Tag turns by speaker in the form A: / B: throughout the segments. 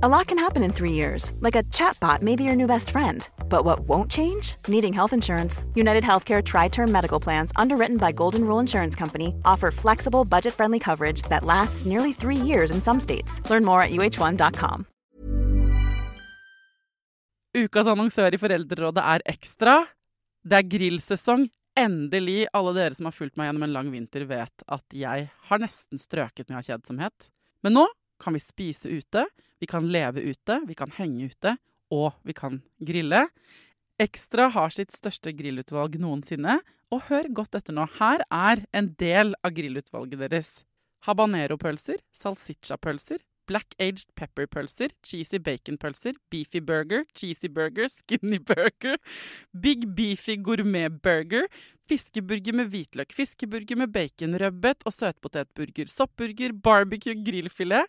A: A lot can happen in three years, like a chatbot may be your new best friend. But what won't change? Needing health insurance. United Healthcare Tri Term Medical Plans, underwritten by Golden Rule Insurance Company, offer flexible, budget friendly coverage that lasts nearly three years in some states. Learn more at uh1.com.
B: Ukas annonsør i Foreldrerådet er Ekstra. Det er grillsesong. Endelig. Alle dere som har fulgt meg gjennom en lang vinter, vet at jeg har nesten strøket med kjedsomhet. Men nå kan vi spise ute, vi kan leve ute, vi kan henge ute, og vi kan grille. Ekstra har sitt største grillutvalg noensinne, og hør godt etter nå. Her er en del av grillutvalget deres. Habanero-pølser, salsiccia-pølser, black aged pepper-pølser, cheesy bacon-pølser, beefy burger, cheesy burger, skinny burger, big beefy gourmet-burger, fiskeburger med hvitløk, fiskeburger med bacon, rødbet og søtpotetburger, soppburger, barbecue, grillfilet,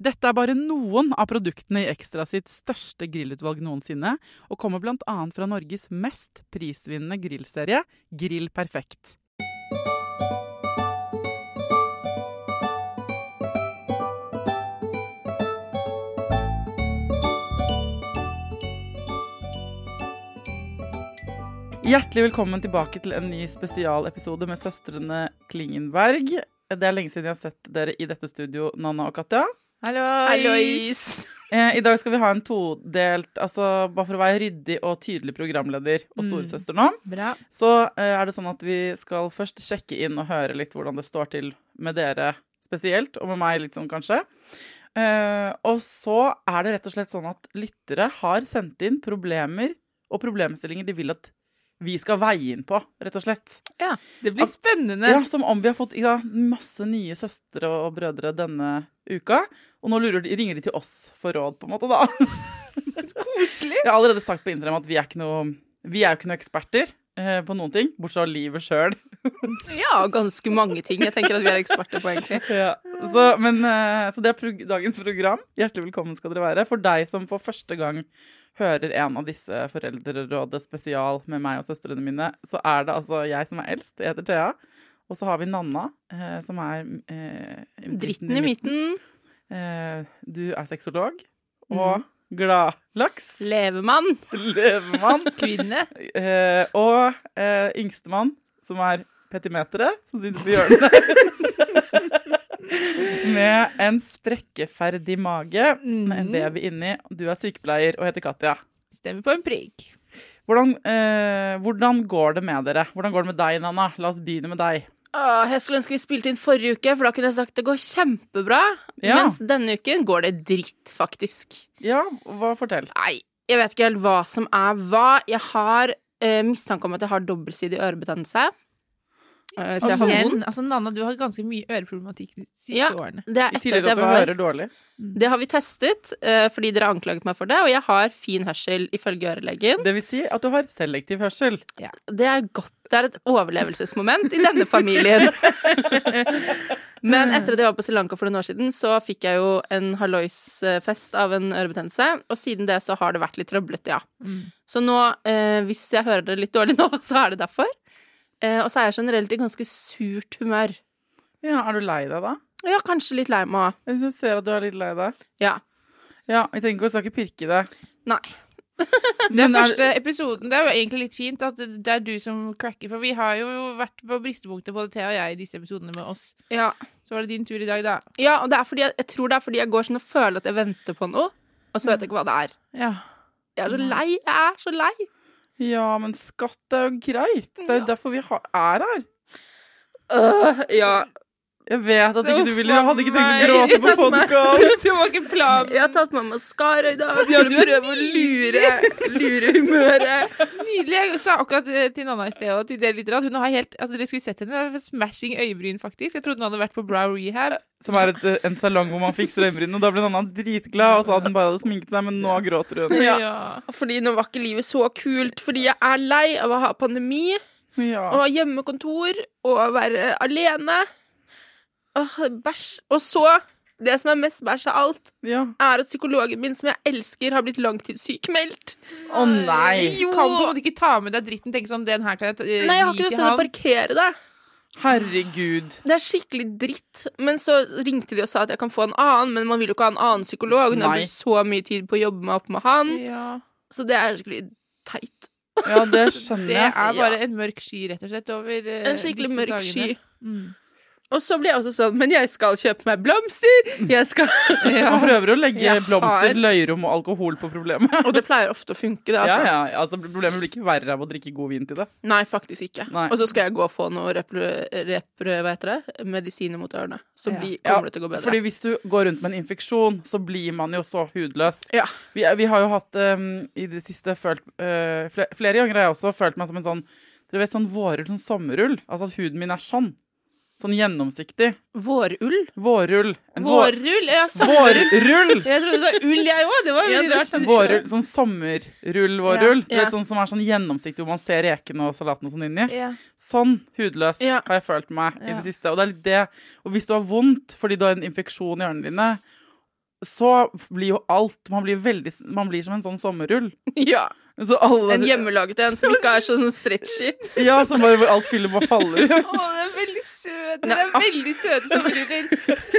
B: Dette er bare noen av produktene i Ekstra sitt største grillutvalg noensinne, og kommer bl.a. fra Norges mest prisvinnende grillserie, Grill Perfekt. Hjertelig velkommen tilbake til en ny spesialepisode med søstrene Klingenberg. Det er lenge siden jeg har sett dere i dette studio, Nanna og Katja.
C: Hallois!
B: Eh, I dag skal vi ha en todelt Altså bare for å være ryddig og tydelig programleder og storesøster nå,
C: Bra.
B: så eh, er det sånn at vi skal først sjekke inn og høre litt hvordan det står til med dere spesielt, og med meg litt sånn kanskje. Eh, og så er det rett og slett sånn at lyttere har sendt inn problemer og problemstillinger de vil at vi skal veie inn på, rett og slett.
C: Ja, det blir
B: Al-
C: spennende.
B: Ja, Som om vi har fått ja, masse nye søstre og brødre denne uka. Og nå lurer de, ringer de til oss for råd, på en måte, da.
C: Koselig.
B: Jeg har allerede sagt på Instagram at vi er ikke noe vi er jo ikke noen eksperter eh, på noen ting, bortsett fra livet sjøl.
C: Ja, ganske mange ting jeg tenker at vi er eksperter på, egentlig.
B: Ja. Så, men, eh, så det er dagens program. Hjertelig velkommen skal dere være. For deg som for første gang hører en av disse Foreldrerådet spesial med meg og søstrene mine, så er det altså jeg som er eldst. Jeg heter Thea. Og så har vi Nanna, eh, som er eh,
C: Dritten i midten.
B: Eh, du er sexolog. Og gladlaks.
C: Levemann.
B: Levemann.
C: Kvinne.
B: Eh, og eh, yngstemann, som er petimeteret, som sitter på hjørnet. Med en sprekkeferdig mage med en
C: Mhm.
B: baby inni. Du er sykepleier og heter Katja.
C: Stemmer på en prikk.
B: Hvordan, eh, hvordan går det med dere? Hvordan går det med deg, Nanna? La oss begynne med deg.
C: Åh, jeg skulle ønske vi spilte inn forrige uke, for da kunne jeg sagt det går kjempebra.
B: Ja.
C: Mens denne uken går det dritt, faktisk.
B: Ja, hva fortell?
C: Nei, jeg vet ikke helt hva som er hva. Jeg har mistanke om at jeg har dobbeltsidig ørebetennelse. Eh, så jeg har vondt.
D: altså Nanna, du har ganske mye øreproblematikk de siste
C: Ja.
D: årene.
C: Det er
B: I tillegg til at du hører dårlig.
C: Det har vi testet, eh, fordi dere har anklaget meg for det, og jeg har fin hørsel ifølge ørelegen.
B: Det vil si at du har selektiv hørsel.
C: Ja, det er godt. Det er et overlevelsesmoment i denne familien. Men etter at jeg var på Sri Lanka for noen år siden, så fikk jeg jo en halloisfest av en ørebetennelse, og siden det så har det vært litt trøblete, ja. Så nå, eh, hvis jeg hører det litt dårlig nå, så er det derfor. Eh, og så er jeg generelt i ganske surt humør.
B: Ja, Er du lei deg da?
C: Ja, kanskje litt lei meg òg.
B: Jeg ser at du er litt lei deg.
C: Ja.
B: Ja, jeg tenker vi skal ikke pirke i det.
C: Nei.
D: Er- første episoden. Det er jo egentlig litt fint at det er du som cracker, for vi har jo vært på bristepunktet, både Thea og jeg, i disse episodene med oss.
C: Ja.
D: Så var det din tur i dag, da.
C: ja, og det er fordi jeg, jeg tror det er fordi jeg går sånn og føler at jeg venter på noe, og så vet jeg ikke hva det er.
D: Ja.
C: Jeg er så lei. Jeg er så lei.
B: Ja, men skatt er jo greit. Det er jo derfor vi har, er her.
C: Uh, ja.
B: Jeg vet at ikke du ville Jeg hadde ikke tenkt å gråte på podkast.
D: Det var ikke planen.
C: Jeg har tatt med maskara i dag for å prøve å lure, lure humøret.
D: Nydelig. Jeg sa akkurat eh, til Nanna i sted og til dere litt at hun har helt Altså, dere skulle sett henne. Smashing øyebryn, faktisk. Jeg trodde hun hadde vært på Brow Rehab.
B: Som er et, eh, en salong hvor man fikser øyenbrynene. Og da ble Nanna dritglad og sa at hun bare hadde sminket seg, men nå gråter hun.
C: Ja. Fordi nå var ikke livet så kult, fordi jeg er lei av å ha pandemi,
B: Ja.
C: og ha hjemmekontor, og være alene. Åh, bæsj. Og så, det som er mest bæsj av alt,
B: ja.
C: er at psykologen min, som jeg elsker, har blitt langtidssykmeldt.
B: Å nei!
C: Jo.
D: Kan på en måte ikke ta med deg dritten. Tenke sånn, den her kan jeg eh,
C: Nei, jeg har ikke noe sted å parkere det.
B: Herregud.
C: Det er skikkelig dritt. Men så ringte de og sa at jeg kan få en annen, men man vil jo ikke ha en annen psykolog. Hun har brukt så mye tid på å jobbe meg opp med han,
D: Ja.
C: så det er skikkelig teit.
B: Ja, det skjønner jeg.
D: Det er bare en mørk sky, rett og slett, over uh,
C: En skikkelig mørk
D: dagene.
C: sky.
D: Mm.
C: Og så blir jeg også sånn Men jeg skal kjøpe meg blomster! Jeg skal
B: Man prøver å legge
C: Jeg
B: blomster,
C: har-
B: løyrom og alkohol på problemet.
C: Og det pleier ofte å funke, det, altså.
B: Ja, ja, altså Problemet blir ikke verre av å drikke god vin til det.
C: Nei, faktisk ikke.
B: Nei.
C: Og så skal jeg gå og få noe repre, repre, hva heter det? medisiner mot ørene. Så bli,
B: Ja,
C: kommer det til å gå bedre.
B: Fordi hvis du går rundt med en infeksjon, så blir man jo så hudløs.
C: Ja.
B: Vi, vi har jo hatt um, i det siste følt uh, flere, flere ganger har jeg også følt meg som en sånn Dere vet sånn vårrull, sånn sommerull. Altså at huden min er sånn. Sånn gjennomsiktig.
C: Vårull?
B: Vårull. En vår-
D: Vårrull? Ja, sommerrull.
B: Vårrull!
D: Jeg trodde du sa ull, jeg òg. Det var veldig rart.
B: Vårrull, sånn sommerrull-vårrull.
C: Ja,
B: Ja. sånn som er sånn gjennomsiktig, hvor man ser rekene og salaten og sånn inni.
D: Ja.
B: Sånn hudløs har jeg følt meg i det siste. Og det er litt det. Og hvis du har vondt fordi du har en infeksjon i ørene dine, så blir jo alt Man blir, veldig, man blir som en sånn sommerrull.
C: Ja.
B: Så alle,
C: En hjemmelaget en som ikke er sånn stretchy.
B: Ja, som bare hvor alt fyller bare faller ut.
D: Å, det er veldig søt. Det er veldig søte sommerruller.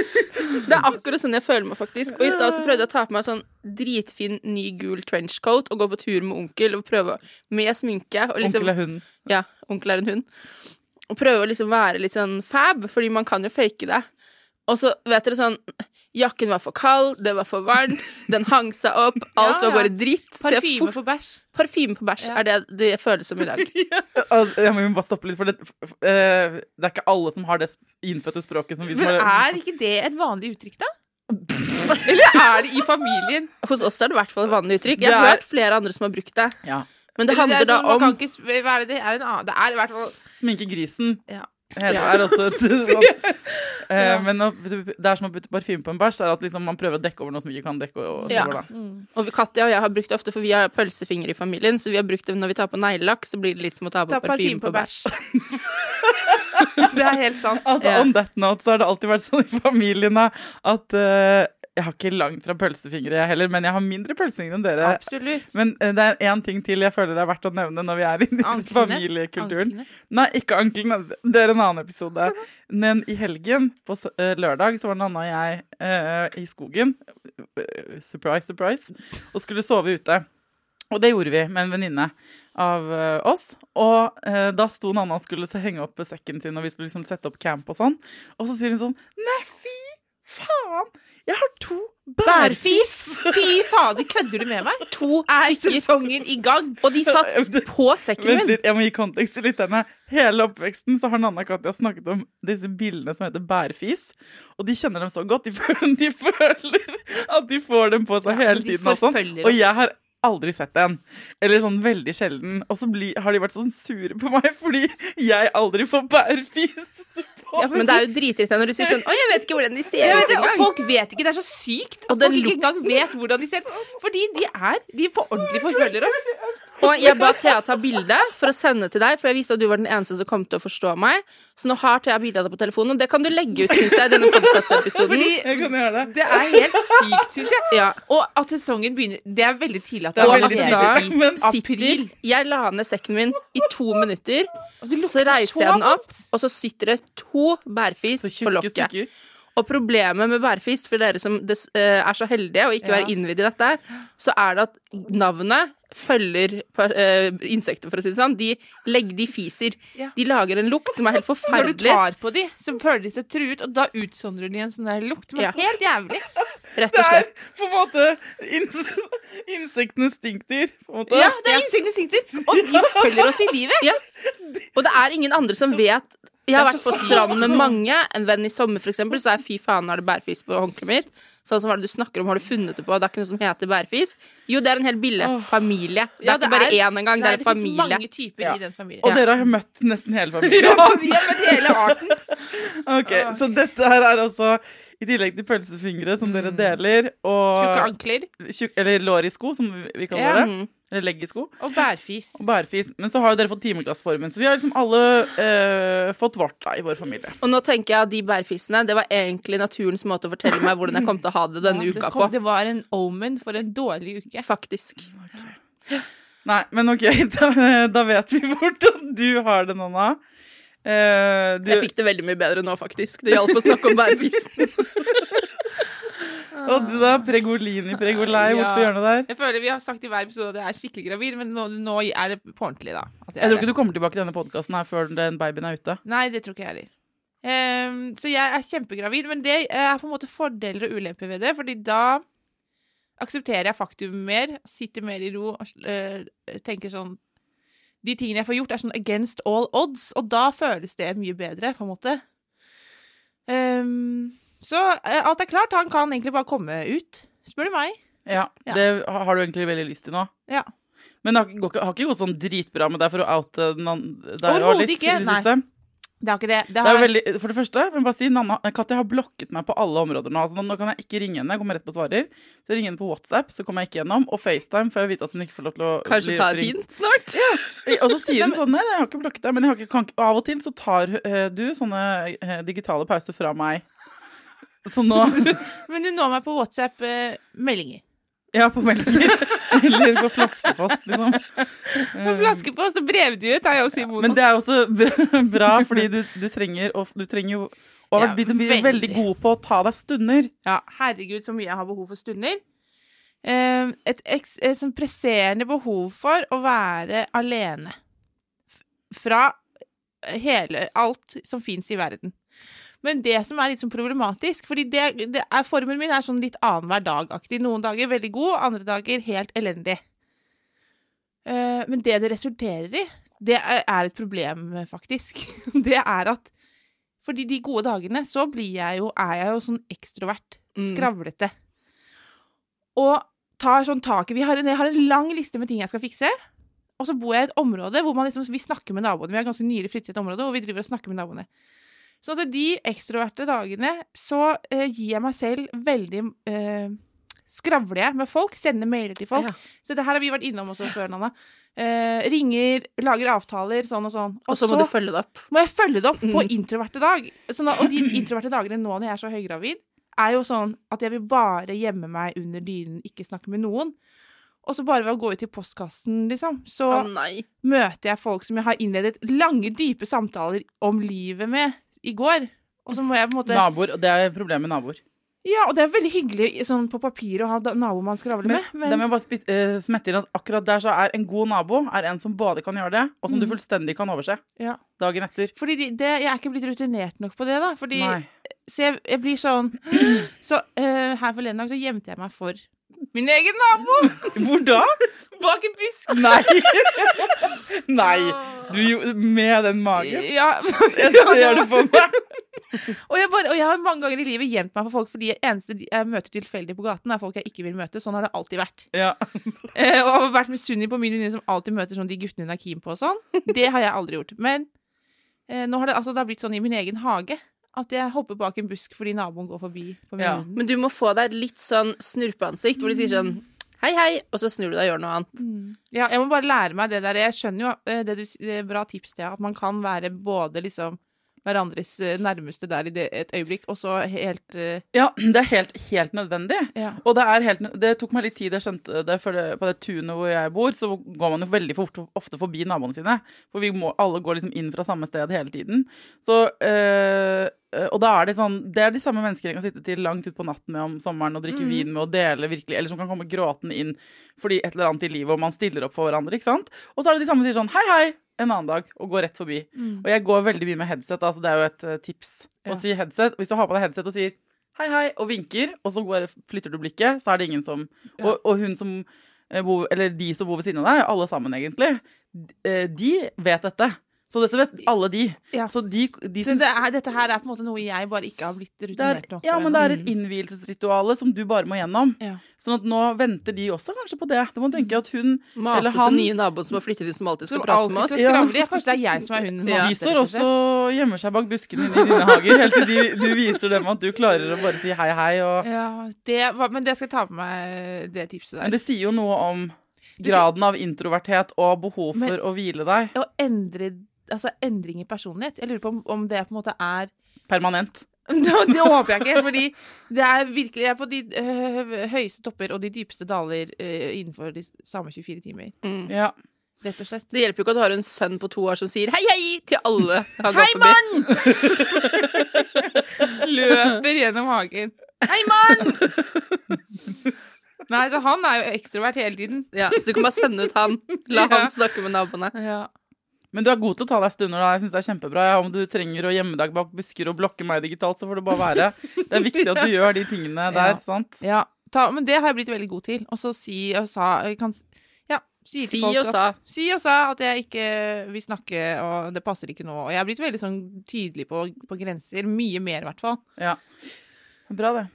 C: Det er akkurat sånn jeg føler meg, faktisk. Og i stad så prøvde jeg å ta på meg sånn dritfin, ny gul trenchcoat og gå på tur med onkel og prøve med sminke. Liksom,
B: Onkel er hund.
C: Ja, onkel er en hund. Og prøve å liksom være litt sånn fab, fordi man kan jo fake det. Og så, vet dere sånn Jakken var for kald, det var for varmt, den hang seg opp, alt
D: Ja,
C: var bare dritt.
D: Parfyme for bæsj.
C: Parfyme på bæsj
D: Ja.
C: er det det føles som i dag.
B: Jeg må bare stoppe litt, for det, eh, det er ikke alle som har det innfødte språket som vi som
D: Men er ikke det et vanlig uttrykk, da? Eller er det i familien?
C: Hos oss er det i hvert fall et vanlig uttrykk. Jeg har
B: er-
C: hørt flere andre som har brukt det.
B: ja.
C: Men det handler
D: er
C: da
D: sånn, da
C: om
D: ikke, hva er det, det er en annen Det er i hvert fall
B: Sminke grisen.
D: Ja.
B: Det er også et sånn eh, Men å, det er som å putte parfyme på en bæsj, er at liksom man prøver å dekke over noe som ikke kan dekke over.
C: Ja.
B: Mm.
C: Og Katja og jeg har brukt det ofte, for vi har pølsefinger i familien. Så vi har brukt det når vi tar på neglelakk, så blir det litt som å ta på
D: Ta
C: parfyme på bæsj.
D: Det er helt sant.
B: Altså,
C: Ja.
B: On that note så har det alltid vært sånn i familiene at eh, Jeg har ikke langt fra pølsefingre, jeg heller, men jeg har mindre pølsefingre enn dere.
D: Absolutt.
B: Men uh, det er én ting til jeg føler det er verdt å nevne når vi er inne i familiekulturen.
D: Anklene.
B: Nei, ikke anklene. Det er en annen episode. Men i helgen, på eh, lørdag, så var Nanna og jeg uh, i skogen. Surprise, surprise. Og skulle sove ute. Og det gjorde vi med en venninne av oss. Og eh, da sto Nanna og skulle henge opp sekken sin, og vi skulle liksom sette opp camp og sånn. Og så sier hun sånn Nei, fy faen! Jeg har to bærfis!
D: Fy fader, kødder du med meg?
C: To
D: Er sesongen i gang?
C: Og de satt på sekken min.
B: jeg må gi kontekst til lytterne. Hele oppveksten så har Nanna og Katja snakket om disse bildene som heter bærfis. Og de kjenner dem så godt. De føler, de føler at de får dem på seg
D: Ja,
B: hele tiden. Og, sånn. og jeg har aldri sett en. Eller sånn veldig sjelden. Og så har de vært sånn sure på meg fordi jeg aldri får bærfis.
C: Ja, men det er jo dritirriterende når du sier sånn Å, jeg vet ikke hvordan de ser ut engang.
D: folk vet ikke. Det er så sykt at
C: Og
D: folk ikke engang vet hvordan de ser ut. Fordi de er De på ordentlig forfølger oss.
C: Og jeg ba Thea ta bilde for å sende til deg, for jeg visste at du var den eneste som kom til å forstå meg. Så nå har Thea bilde av deg på telefonen, og det kan du legge ut, syns jeg, i denne podkastepisoden.
B: Det.
D: det er helt sykt, syns jeg.
C: Ja.
D: Og at sesongen begynner Det er veldig tidlig at
B: Det er veldig tidlig,
C: da
B: men
C: sitter
D: april.
C: Jeg la ned sekken min i to minutter,
D: Og
C: så reiser jeg den opp, og så sitter det to bærfis på lokket.
B: stykker.
C: Og problemet med bærfist, for dere som eh, er så heldige og ikke
D: Ja.
C: være innvidd i dette, så er det at navnet følger eh, insekter, for å si det sånn. De, legger, de fiser.
D: Ja.
C: De lager en lukt som er helt forferdelig.
D: Når du tar på de, så føler de seg truet, og da utsondrer de en sånn der lukt som er
C: Ja.
D: helt jævlig.
C: Rett og slett.
B: Det er på en måte ins insektenes stinkdyr. På en måte.
D: Ja, det er insektinstinkter, og de forfølger oss i livet.
C: Ja. Og det er ingen andre som vet Jeg har vært på stranden med mange. En venn i sommer, for eksempel, så er fy faen, har det bærfis på håndkleet mitt. Sånn som hva er det du snakker om, har du funnet det på? Det er ikke noe som heter bærfis. Jo, det er en hel bille. Familie. Det er
D: Ja,
C: ikke bare én engang, det er en familie.
D: mange typer
B: Ja.
D: i den familien.
B: Og dere har møtt nesten hele familien.
D: Ja, vi har møtt hele arten.
B: Ok, Så dette her er altså i tillegg til pølsefingre, som dere deler, og
D: Tjukke ankler
B: Tjuk, Eller lår i sko, som vi kaller det. Eller legg i sko.
D: og bærfis.
B: Og bærfis. Men så har jo dere fått timeglassformen, så vi har liksom alle eh, fått vårt da i vår familie.
C: Og nå tenker jeg at de bærfisene, det var egentlig naturens måte å fortelle meg hvordan jeg kom til å ha det denne
D: Ja,
C: uka
D: kom,
C: på.
D: det var en omen for en dårlig uke.
C: Faktisk.
B: Nei, men ok, da, da vet vi hvordan du har det, Nonna. Eh, du,
C: Jeg fikk det veldig mye bedre nå, faktisk. Det hjalp å snakke om bærfisen.
B: og du da, Pregolini Pregolei
D: Ja.
B: bortpå hjørnet der.
D: Jeg føler Vi har sagt i hver episode at jeg er skikkelig gravid, men nå, nå er det på ordentlig. da at
B: Jeg tror ikke du kommer tilbake til denne podkasten her før den babyen er ute.
D: Nei, det tror ikke jeg heller. Um, så jeg er kjempegravid, men det er på en måte fordeler og ulemper ved det. Fordi da aksepterer jeg faktum mer, sitter mer i ro og uh, tenker sånn De tingene jeg får gjort, er sånn against all odds, og da føles det mye bedre, på en måte. Ehm, så eh, alt er klart. Han kan egentlig bare komme ut, spør du meg.
B: Ja,
D: Ja.
B: Det har du egentlig veldig lyst til nå.
D: Ja.
B: Men det har, ikke- går har ikke gått sånn dritbra med deg for å oute deg og litt
D: ikke,
B: i det
D: nei.
B: siste?
D: Det har ikke det. Det
B: Det er
D: har
B: jo veldig, for det første, men bare si, Nanna, Katja har blokket meg på alle områder nå. Altså, nå- kan jeg ikke ringe henne, jeg kommer rett på svarer. Så jeg ringer henne på WhatsApp, så kommer jeg ikke gjennom. Og FaceTime, får jeg vite at hun ikke får lov til å
C: Kanskje
B: bli
C: ta et hint snart?
B: Og så sier hun sånn, nei, jeg har ikke blokket deg, men jeg har ikke, kan, av og til så tar uh, du sånne uh, digitale pauser fra meg. Så nå
D: Men du når meg på WhatsApp eh.
B: Ja, på meldinger. Eller på flaskepost, liksom.
D: På flaskepost og brevduet tar jeg også imot.
B: Men det er også bra, fordi du, du trenger å- Du trenger jo å
D: Ja,
B: vært
D: veldig.
B: veldig god på å ta deg stunder.
D: Ja, herregud, så mye jeg har behov for stunder. Eh, et eks, et sånn presserende behov for å være alene. Fra hele Alt som fins i verden. Men det som er litt sånn problematisk fordi det, det er, Formen min er sånn litt annenhver dag-aktig. Noen dager veldig god, andre dager helt elendig. Uh, men det det resulterer i, det er, et problem, faktisk. Det er at fordi de gode dagene, så blir jeg jo, er jeg jo sånn ekstrovert.
C: Mm.
D: Skravlete. Og tar sånn tak i vi har, en, Jeg har en lang liste med ting jeg skal fikse. Og så bor jeg i et område hvor man liksom, vi snakker med naboene. Vi har ganske nylig flyttet til et område hvor vi driver og snakker med naboene. Så at de ekstroverte dagene så eh, gir jeg meg selv veldig eh, Skravler jeg med folk, sender mailer til folk.
C: Ja.
D: Så det her har vi vært innom også før, Nanna. Eh, ringer, lager avtaler, sånn og sånn.
C: Og så må du følge det opp.
D: må jeg følge det opp på
C: Mm.
D: introverte dag. Sånn at, og de introverte dagene nå når jeg er så høygravid, er jo sånn at jeg vil bare gjemme meg under dynen, ikke snakke med noen. Og så bare ved å gå ut i postkassen, liksom, så
C: oh,
D: møter jeg folk som jeg har innledet lange, dype samtaler om livet med i går. Og så må jeg på en måte
B: Naboer, og Det er problemet med naboer.
D: Ja, og det er veldig hyggelig sånn på papir å ha naboer man skravler
B: Men,
D: med,
B: må jeg bare spitt, uh, smette inn at akkurat der så er en god nabo er en som både kan gjøre det, og som du fullstendig kan overse
D: ja.
B: dagen etter.
D: Fordi de, det, jeg er ikke blitt rutinert nok på det, da. Fordi
B: Nei.
D: Så jeg, jeg blir sånn Så uh, her forleden dag så gjemte jeg meg for min egen nabo
B: Hvor da?
D: bak en busk.
B: Nei! Nei! Du med den magen.
D: Ja.
B: Jeg ser det for meg.
D: og, jeg bare, og jeg har mange ganger i livet gjemt meg for folk fordi eneste jeg møter tilfeldig på gaten, er folk jeg ikke vil møte. Sånn har det alltid vært.
B: Ja.
D: Eh, og har vært misunnelig på min venninne som alltid møter sånn de guttene hun er keen på og sånn. Det har jeg aldri gjort. Men eh, nå har det altså det har blitt sånn i min egen hage at jeg hopper bak en busk fordi naboen går forbi
B: Ja.
C: Men du må få deg et litt sånn snurpeansikt, hvor de sier sånn hei, hei, og så snur du deg og gjør noe annet.
D: Ja, jeg må bare lære meg det der. Jeg skjønner jo eh, det du det er bra tips til, at man kan være både liksom hverandres eh, nærmeste der i et øyeblikk, og så helt uh...
B: ja, det er helt, helt nødvendig.
D: Ja.
B: Og det, er helt, det tok meg litt tid, jeg skjønte det, for det på det tunet hvor jeg bor, så går man jo veldig fort, ofte forbi naboene sine. For vi må alle gå liksom inn fra samme sted hele tiden. Så, øh, og da er det sånn Det er de samme menneskene jeg kan sitte til langt utpå natten med om sommeren og drikke vin med og dele virkelig, eller som kan komme gråtende inn fordi et eller annet i livet, og man stiller opp for hverandre, ikke sant. Og så er det de samme som sier sånn hei, hei, en annen dag, og går rett forbi. Og jeg går veldig mye med headset, altså det er jo et eh, tips
D: Ja.
B: å si headset. Hvis du har på deg headset og sier hei, hei, og vinker, og så går, flytter du blikket, så er det ingen som
D: Ja.
B: og, og hun som eh, bor Eller de som bor ved siden av deg, alle sammen egentlig, eh, de vet dette. Så dette vet alle de.
D: Ja.
B: Så de, de
D: Så
B: syns
D: det er, dette her er på en måte noe jeg bare ikke har blitt
B: er,
D: rutinert nok
B: ja, men det er et innvielsesrituale som du bare må gjennom.
D: Ja.
B: Sånn at nå venter de også kanskje på det. Du må tenke at hun Eller
C: Masete
B: til
C: nye naboer som har flyttet ut, som alltid skal
D: Som
C: prate
D: alltid
C: med oss.
D: skravle. Ja, Kanskje det er jeg som er hun.
C: Ja.
B: De står også og gjemmer seg bak buskene inne i dine hager, helt til de, du viser dem at du klarer å bare si hei, hei. Og,
D: Ja, det men det skal jeg ta på meg, det tipset der.
B: men det sier jo noe om graden av introverthet og behov
D: Men-
B: for å hvile deg
D: Å endre Altså endring i personlighet. Jeg lurer på om, om det på en måte er
B: permanent.
D: Det det håper jeg ikke, fordi det er virkelig Jeg er på de øh, høyeste topper og de dypeste daler øh, innenfor de samme 24 timer.
C: Mm.
B: Ja.
D: Rett og slett.
C: Det hjelper jo ikke at du har en sønn på to år som sier hei, hei til alle
D: Hei, mann! Løper gjennom hagen. Hei, mann! Nei, så han er jo ekstrovert hele tiden.
C: Ja, så du kan bare sende ut han. La
D: Ja.
C: han snakke med naboene.
D: Ja.
B: Men du er god til å ta deg stunder. da, jeg synes det er kjempebra. Ja, om du trenger å gjemme deg bak busker og blokke meg digitalt, så får det bare være. Det er viktig at du gjør de tingene der.
D: Ja.
B: sant?
D: Ja, ta, men det har jeg blitt veldig god til. Og så si og sa jeg kan, Ja, si til
C: Si
D: folk
C: og sa.
D: At, si og sa at jeg ikke vil snakke, og det passer ikke nå. Og jeg har blitt veldig sånn tydelig på, på grenser. Mye mer, i hvert fall.
B: Ja. Bra, det.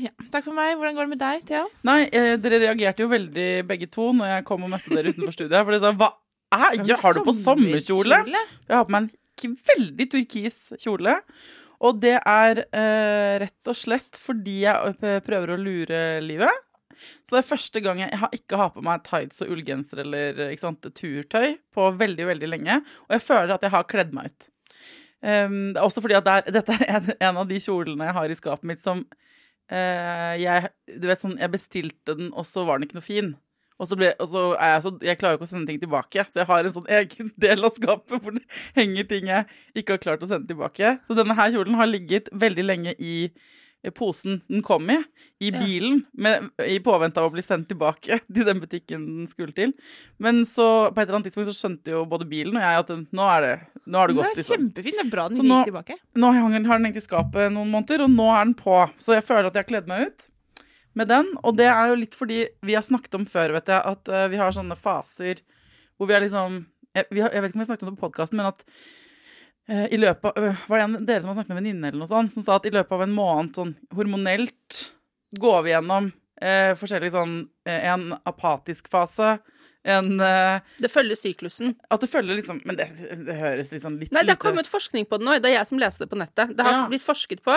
D: Ja. Takk for meg. Hvordan går det med deg, Thea?
B: Nei, eh, dere reagerte jo veldig begge to når jeg kom og møtte dere utenfor studiet. For dere sa hva er, Jeg har det på sommerkjole? Jeg har på meg en veldig turkis kjole. Og det er eh, rett og slett fordi jeg prøver å lure livet. Så det er første gang jeg, jeg har ikke har på meg tights og ullgenser eller sant, turtøy på veldig, veldig lenge. Og jeg føler at jeg har kledd meg ut. Um, det er også fordi at det er, dette er en, en av de kjolene jeg har i skapet mitt som uh, jeg, du vet, sånn, jeg bestilte den, og så var den ikke noe fin. Og så, ble, og så er jeg så Jeg klarer ikke å sende ting tilbake. Så jeg har en sånn egen del av skapet hvor det henger ting jeg ikke har klart å sende tilbake. Så denne her kjolen har ligget veldig lenge i posen den kom i, i bilen, med, i påvente av å bli sendt tilbake til den butikken den skulle til. Men så på et eller annet tidspunkt så skjønte jo både bilen og jeg at den, nå, er det, nå er det
D: godt.
B: gått.
D: er
B: Liksom.
D: kjempefin. Det er bra den
B: Så
D: gikk
B: nå-
D: tilbake.
B: Nå har den har den hengt i skapet noen måneder, og nå er den på. Så jeg føler at jeg har kledd meg ut med den. Og det er jo litt fordi vi har snakket om før, vet jeg, at uh, vi har sånne faser hvor vi er liksom jeg, vi har, jeg vet ikke om vi har snakket om det på podkasten, men at uh, i løpet av uh, Var det en dere som har snakket med en venninne eller noe sånt, som sa at i løpet av en måned sånn hormonelt går vi gjennom eh, forskjellig sånn En apatisk fase. En
C: Det følger syklusen.
B: At det følger liksom Men det, det høres sånn litt
C: Nei, det har kommet forskning på det nå. Det er jeg som leste det på nettet. Det har
B: Ja.
C: blitt forsket på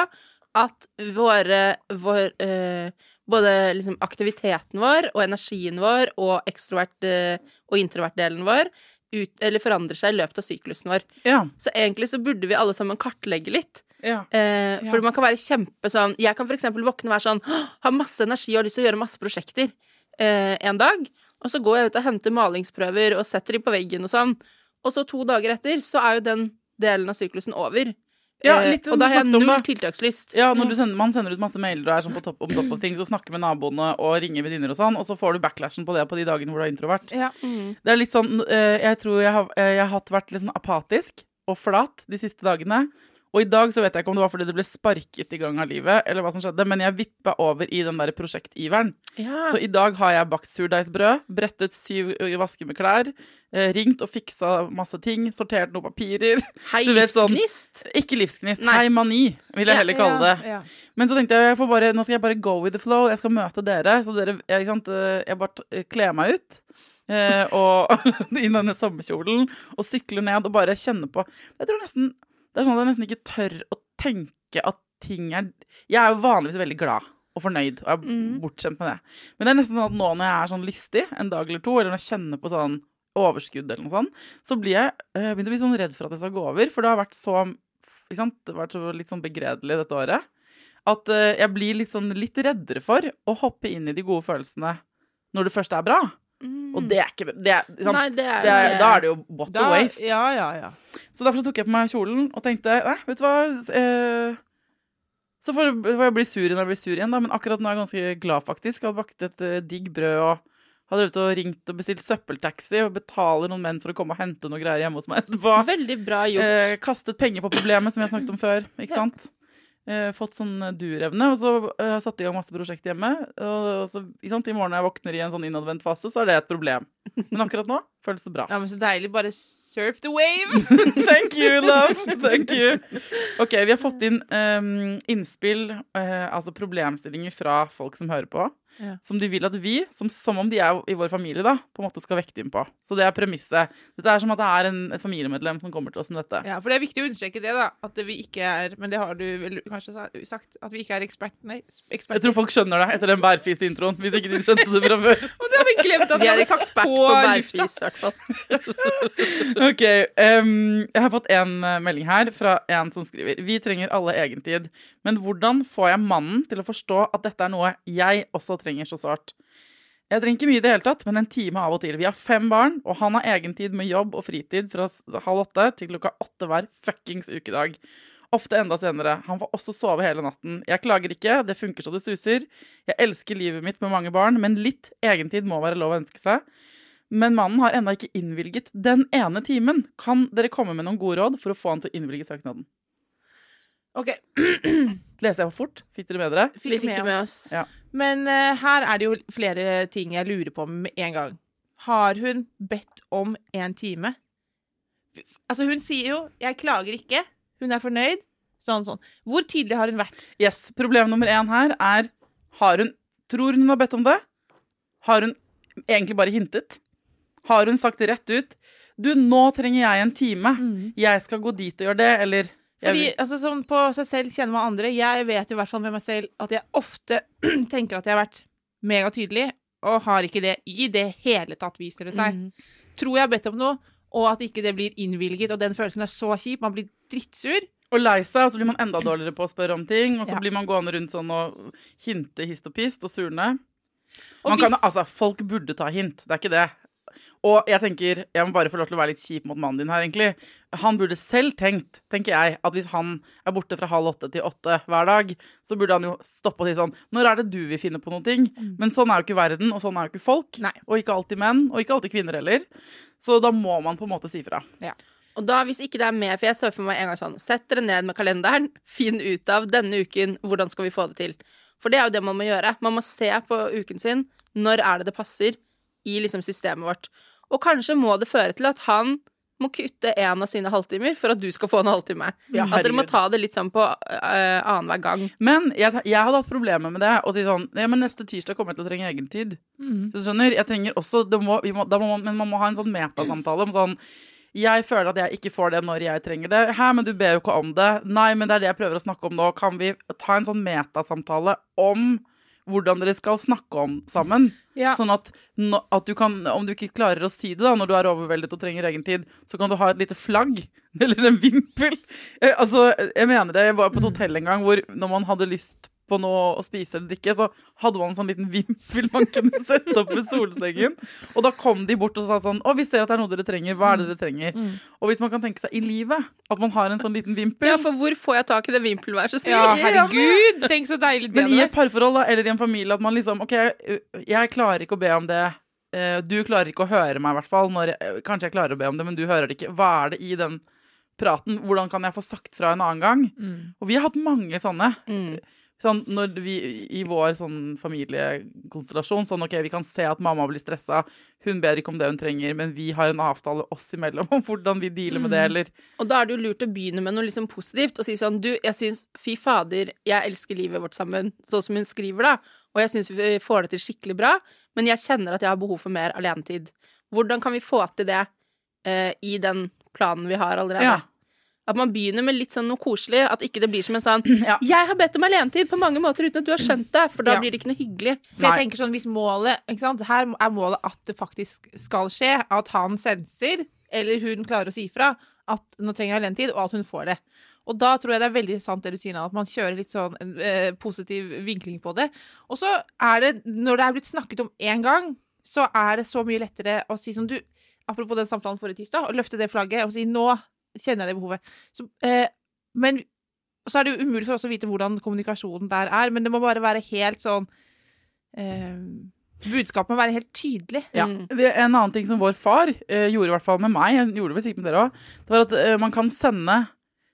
C: at våre vår, eh, Både liksom aktiviteten vår og energien vår og ekstrovert eh, og introvert-delen vår ut, eller forandrer seg i løpet av syklusen vår.
B: Ja.
C: Så egentlig så burde vi alle sammen kartlegge litt.
B: ja.
C: Eh,
D: Ja.
C: For man kan være kjempe sånn Jeg kan for eksempel våkne og være sånn Ha masse energi og har lyst til å gjøre masse prosjekter eh, en dag. Og så går jeg ut og henter malingsprøver og setter de på veggen og sånn. Og så to dager etter så er jo den delen av syklusen over.
B: Ja,
C: Eh,
B: litt
C: og da har jeg null tiltakslyst.
B: Ja, når du sender, man sender ut masse mailer og er sånn på topp om topp av ting, så snakker med naboene og ringer venninner og sånn, og så får du backlashen på det på de dagene hvor du er introvert.
D: Ja.
C: Mm.
B: Det er litt sånn eh, Jeg tror jeg har, eh, jeg har vært litt sånn apatisk og flat de siste dagene. Og i dag så vet jeg ikke om det var fordi det ble sparket i gang av livet, eller hva som skjedde, men jeg vippa over i den der prosjektiveren.
C: Ja.
B: Så i dag har jeg bakt surdeigsbrød, brettet syv vasker med klær, eh, ringt og fiksa masse ting, sortert noen papirer.
C: Hei,
B: du vet sånn-
C: livsgnist.
B: Ikke livsgnist,
C: Nei.
B: heimani, vil jeg
C: Ja,
B: heller kalle det.
D: Ja.
B: Men så tenkte jeg, jeg får bare, nå skal jeg bare go with the flow. Jeg skal møte dere. Så dere, jeg, sant, eh, jeg bare t- kler meg ut. Eh, og i denne sommerkjolen. Og sykler ned og bare kjenner på Jeg tror nesten Det er sånn at jeg nesten ikke tør å tenke at ting er Jeg er jo vanligvis veldig glad og fornøyd, og er
C: mm.
B: bortskjemt med det. Men det er nesten sånn at nå når jeg er sånn lystig en dag eller to, eller når jeg kjenner på sånn overskudd eller noe sånt, så blir jeg jeg begynner å bli sånn redd for at det skal gå over. For det har vært så ikke sant? Det har vært så litt sånn begredelig dette året. At eh, jeg blir litt sånn litt reddere for å hoppe inn i de gode følelsene når det først er bra. Og det er ikke det er, sant?
C: Nei, det er
B: det er, Da er det jo what
D: Da,
B: a waste.
D: ja, ja, ja.
B: Så derfor så tok jeg på meg kjolen og tenkte Nei, vet du hva eh, Så får, jeg bli sur når jeg blir sur igjen, da. Men akkurat nå er jeg ganske glad, faktisk. Jeg har bakt et uh, digg brød og har drevet og ringt og bestilt søppeltaxi og betaler noen menn for å komme og hente noe greier hjemme hos meg etterpå.
C: Veldig bra gjort.
B: Eh, kastet penger på problemet, som har snakket om før. Ikke sant? Eh, fått sånn durevne, og så eh, har jeg i gang masse prosjekt hjemme. Og, og så, sant, I morgen når jeg våkner i en sånn innadvendt fase, så er det et problem. Men akkurat nå føles det bra.
D: Ja, men Så deilig. Bare surf the wave.
B: Thank you, love. Thank you. Ok, Vi har fått inn um, innspill, eh, altså problemstillinger fra folk som hører på.
D: Ja.
B: Som de vil at vi, som, som om de er i vår familie, da, på en måte skal vekte inn på. Så det er premisset. Dette er som at det er en, et familiemedlem som kommer til oss med dette.
D: Ja, For det er viktig å understreke det, da. At vi ikke er Men det har du vel kanskje sagt? At vi ikke er ekspert, nei,
B: Jeg tror folk skjønner det etter den bærfis-introen, hvis ikke de skjønte det fra før.
D: Og det hadde jeg glemt at
C: Vi er
D: hadde sagt på,
C: på
D: lufta.
C: bærfis, i hvert fall.
B: Ok, Um, Jeg har fått en eh, melding her fra en som skriver Vi trenger alle egentid, men hvordan får jeg mannen til å forstå at dette er noe jeg også trenger så sårt. Jeg trenger ikke mye i det hele tatt, men en time av og til. Vi har fem barn, og han har egentid med jobb og fritid fra halv åtte til klokka åtte hver fuckings ukedag. Ofte enda senere. Han får også sove hele natten. Jeg klager ikke, det funker så det suser. Jeg elsker livet mitt med mange barn, men litt egentid må være lov å ønske seg. Men mannen har ennå ikke innvilget den ene timen. Kan dere komme med noen gode råd for å få han til å innvilge søknaden?
D: Ok,
B: Leser jeg for fort? Fikk dere med dere?
D: fikk
C: Vi fikk med oss.
B: Ja.
D: Men uh, her er det jo flere ting jeg lurer på med en gang. Har hun bedt om en time? Altså, hun sier jo 'jeg klager ikke', hun er fornøyd. Sånn, sånn. Hvor tydelig har hun vært?
B: Yes, Problem nummer én her er har hun, Tror hun hun har bedt om det? Har hun egentlig bare hintet? Har hun sagt det rett ut? Du, nå trenger jeg en time. Jeg skal gå dit og gjøre det, eller
D: Fordi
B: vil-
D: altså, sånn på seg selv kjenner man andre. Jeg vet jo i hvert fall med meg selv at jeg ofte tenker at jeg har vært megatydelig, og har ikke det i det hele tatt, viser det seg.
C: Mm.
D: Tror jeg har bedt om noe, og at ikke det blir innvilget, og den følelsen er så kjip, man blir drittsur.
B: Og lei seg, og så blir man enda dårligere på å spørre om ting. Og så
D: Ja.
B: blir man gående rundt sånn og hinte hist og pist og surne.
D: Og
B: hvis... kan, altså, folk burde ta hint, det er ikke det. Og jeg tenker, jeg må bare få lov til å være litt kjip mot mannen din her, egentlig. Han burde selv tenkt, tenker jeg, at hvis han er borte fra halv åtte til åtte hver dag, så burde han jo stoppe og si sånn Når er det du vil finne på noe? ting? Men sånn er jo ikke verden, og sånn er jo ikke folk.
D: Nei.
B: Og ikke alltid menn, og ikke alltid kvinner heller. Så da må man på en måte si fra.
C: Og da, hvis ikke det er med, for jeg så for meg en gang sånn Sett dere ned med kalenderen, finn ut av denne uken hvordan skal vi få det til. For det er jo det man må gjøre. Man må se på uken sin. Når er det det passer i liksom systemet vårt? Og kanskje må det føre til at han må kutte en av sine halvtimer for at du skal få en halvtime.
B: Ja,
C: at dere må ta det litt sånn på uh, annenhver gang.
B: Men jeg, jeg hadde hatt problemer med det. Å si sånn Ja, men neste tirsdag kommer jeg til å trenge egentid.
D: Mm.
B: Du skjønner? Jeg trenger også det må, vi må, da må Men man må ha en sånn metasamtale om sånn Jeg føler at jeg ikke får det når jeg trenger det. Hæ, men du ber jo ikke om det. Nei, men det er det jeg prøver å snakke om nå. Kan vi ta en sånn metasamtale om hvordan dere skal snakke om sammen?
D: Ja.
B: Sånn at, at du kan, om du ikke klarer å si det da, når du er overveldet og trenger egen tid, så kan du ha et lite flagg, eller en vimpel. Eh, altså, jeg mener det, jeg var på et hotell en gang hvor når man hadde lyst på noe å spise eller drikke, så hadde man en sånn liten vimpel man kunne sette opp ved solsengen. Og da kom de bort og sa sånn, å, vi ser at det er noe dere trenger, hva er det dere trenger? Og hvis man kan tenke seg i livet, at man har en sånn liten vimpel.
C: Ja, for hvor får jeg tak i den vimpelen, vær så snill?
D: Ja, herregud! Tenk så deilig det
B: Men i et parforhold da, eller i en familie at man liksom OK, jeg klarer ikke å be om det. eh, Du klarer ikke å høre meg, i hvert fall. Når jeg, kanskje jeg klarer å be om det, men du hører det ikke. Hva er det i den praten? Hvordan kan jeg få sagt fra en annen gang?
D: Mm.
B: Og vi har hatt mange sånne.
C: Mm.
B: Sånn, når vi i vår sånn familiekonstellasjon sånn OK, vi kan se at mamma blir stressa. Hun ber ikke om det hun trenger, men vi har en avtale oss imellom om hvordan vi dealer med det, eller
C: Og da er det jo lurt å begynne med noe liksom positivt og si sånn Du, jeg syns Fy fader, jeg elsker livet vårt sammen, sånn som hun skriver, da. Og jeg syns vi får det til skikkelig bra, men jeg kjenner at jeg har behov for mer alenetid. Hvordan kan vi få til det eh, i den planen vi har allerede?
B: Ja.
C: At man begynner med litt sånn noe koselig. At ikke det blir som en sånn
B: Ja.
C: 'Jeg har bedt om alenetid på mange måter uten at du har skjønt det', for da
D: Ja.
C: blir det ikke noe hyggelig.
D: For jeg
B: Nei.
D: tenker sånn, hvis målet ikke sant? Her er målet at det faktisk skal skje, at han senser, eller hun klarer å si fra, at nå trenger jeg alenetid, og at hun får det. Og da tror jeg det er veldig sant det du sier at man kjører litt sånn eh, positiv vinkling på det. Og så er det, når det er blitt snakket om én gang, så er det så mye lettere å si som du Apropos den samtalen forrige tirsdag, å løfte det flagget og si 'nå kjenner jeg det behovet'. Så, eh, men så er det jo umulig for oss å vite hvordan kommunikasjonen der er, men det må bare være helt sånn eh, Budskapet må være helt tydelig.
B: Ja.
C: Mm.
B: En annen ting som vår far eh, gjorde, i hvert fall med meg, jeg gjorde det vel sikkert med dere òg, det var at eh, man kan sende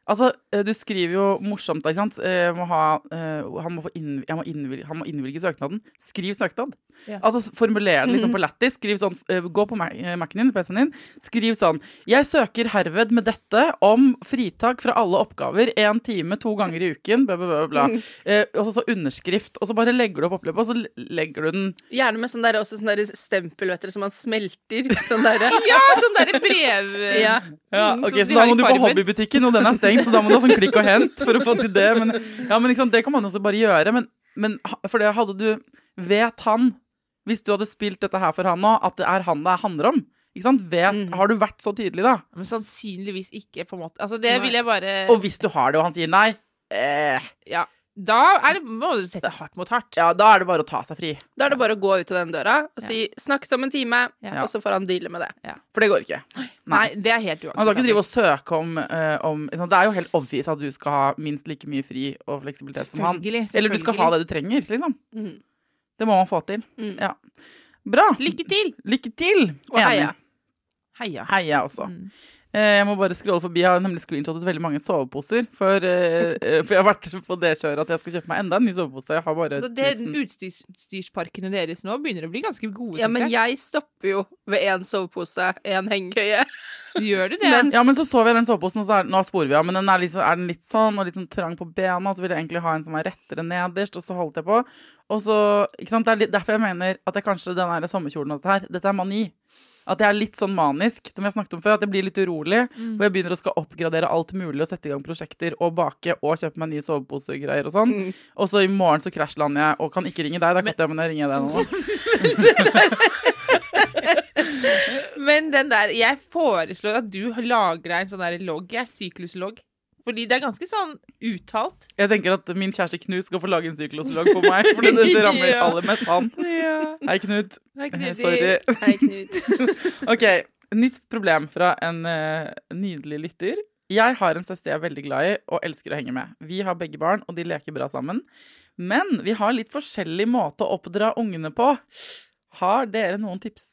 B: Altså, eh, du skriver jo morsomt, da, ikke sant? Eh, må ha, eh, han, må få inn, jeg må innvilge, han må innvilge søknaden. Skriv søknad.
D: Ja.
B: Altså, formuler det liksom på lættis. Skriv sånn, gå på Mac- Mac-en din, PC-en din. Skriv sånn Jeg søker herved med dette om fritak fra alle oppgaver én time to ganger i uken, bla, bla, bla. bla. Eh, og så, så underskrift. Og så bare legger du opp oppløpet, og så legger du den
C: Gjerne med sånn der, også sånn der stempel vet dere, som man smelter. Sånn derre
D: Ja, sånn derre brev...
C: Ja.
B: Ja,
D: Mm,
B: ok, så,
D: Så
B: da må du på hobbybutikken, og den er stengt, så da må du ha sånn klikk og hent for å få til det. Men, ja, men sant, det kan man også bare gjøre. Men, men for det hadde du Vet han, hvis du hadde spilt dette her for han nå, at det er han det handler om? Ikke sant? Vet,
C: mm.
B: Har du vært så tydelig, da?
D: Men sannsynligvis ikke, på en måte. Altså, det
C: Nei.
D: vil jeg bare
B: Og hvis du har det, og han sier nei, eh,
D: Ja. Da er det, må du sette hardt mot hardt.
B: ja, da er det bare å ta seg fri.
C: Da er det bare å gå ut av den døra og si 'snakkes om en time',
D: Ja.
C: og så får han deale med det.
B: For det går ikke.
D: Nei, det er helt
B: Man skal ikke drive og søke om, uh, om liksom. Det er jo helt obvious at du skal ha minst like mye fri og fleksibilitet som han.
D: Selvfølgelig,
B: Eller du skal ha det du trenger, liksom.
C: Mm.
B: Det må man få til.
C: Mm.
B: Ja. Bra.
D: Lykke til!
B: Lykke til!
C: Og heia.
D: Heia.
B: Heia også.
D: Mm.
B: Eh, Jeg må bare scrolle forbi. Jeg har nemlig screenshotet veldig mange soveposer. For, eh, eh, for jeg har vært på det kjøret at jeg skal kjøpe meg enda en ny sovepose. Jeg har bare
D: Så det,
B: 1000
D: utstyrsparkene deres nå begynner å bli ganske gode,
C: Ja, men
D: jeg.
C: jeg stopper jo ved én sovepose, én hengekøye.
D: Gjør du det?
C: Men-
B: Ja, men så sover jeg den soveposen, og så er, nå sporer vi av, men den er, litt, er den litt sånn, og litt sånn trang på bena, og så vil jeg egentlig ha en som er rettere nederst, og så holdt jeg på. Og så, ikke sant, det er litt, derfor jeg mener at det kanskje den der sommerkjolen og dette her, dette er mani. At jeg er litt sånn manisk, som jeg snakket om før, at jeg blir litt urolig,
D: Mm.
B: hvor jeg begynner å skal oppgradere alt mulig, og sette i gang prosjekter, og bake, og kjøpe meg nye soveposegreier og sånn.
C: Mm.
B: Og så i morgen så krasjlander jeg, og kan ikke ringe deg, da kan jeg, men jeg ringer deg nå.
D: Men den der Jeg foreslår at du lager deg en sånn der logg. Sykluslogg. Fordi det er ganske sånn uttalt.
B: Jeg tenker at min kjæreste Knut skal få lage en sykluslogg på meg, for det, det rammer
D: Ja.
B: aller mest han.
D: Ja.
B: Hei, Knut.
D: Det er Knut
B: Sorry.
C: Hei, Knut.
B: Ok, nytt problem fra en uh, nydelig lytter. Jeg har en søster jeg er veldig glad i og elsker å henge med. Vi har begge barn, og de leker bra sammen. Men vi har litt forskjellig måte å oppdra ungene på. Har dere noen tips?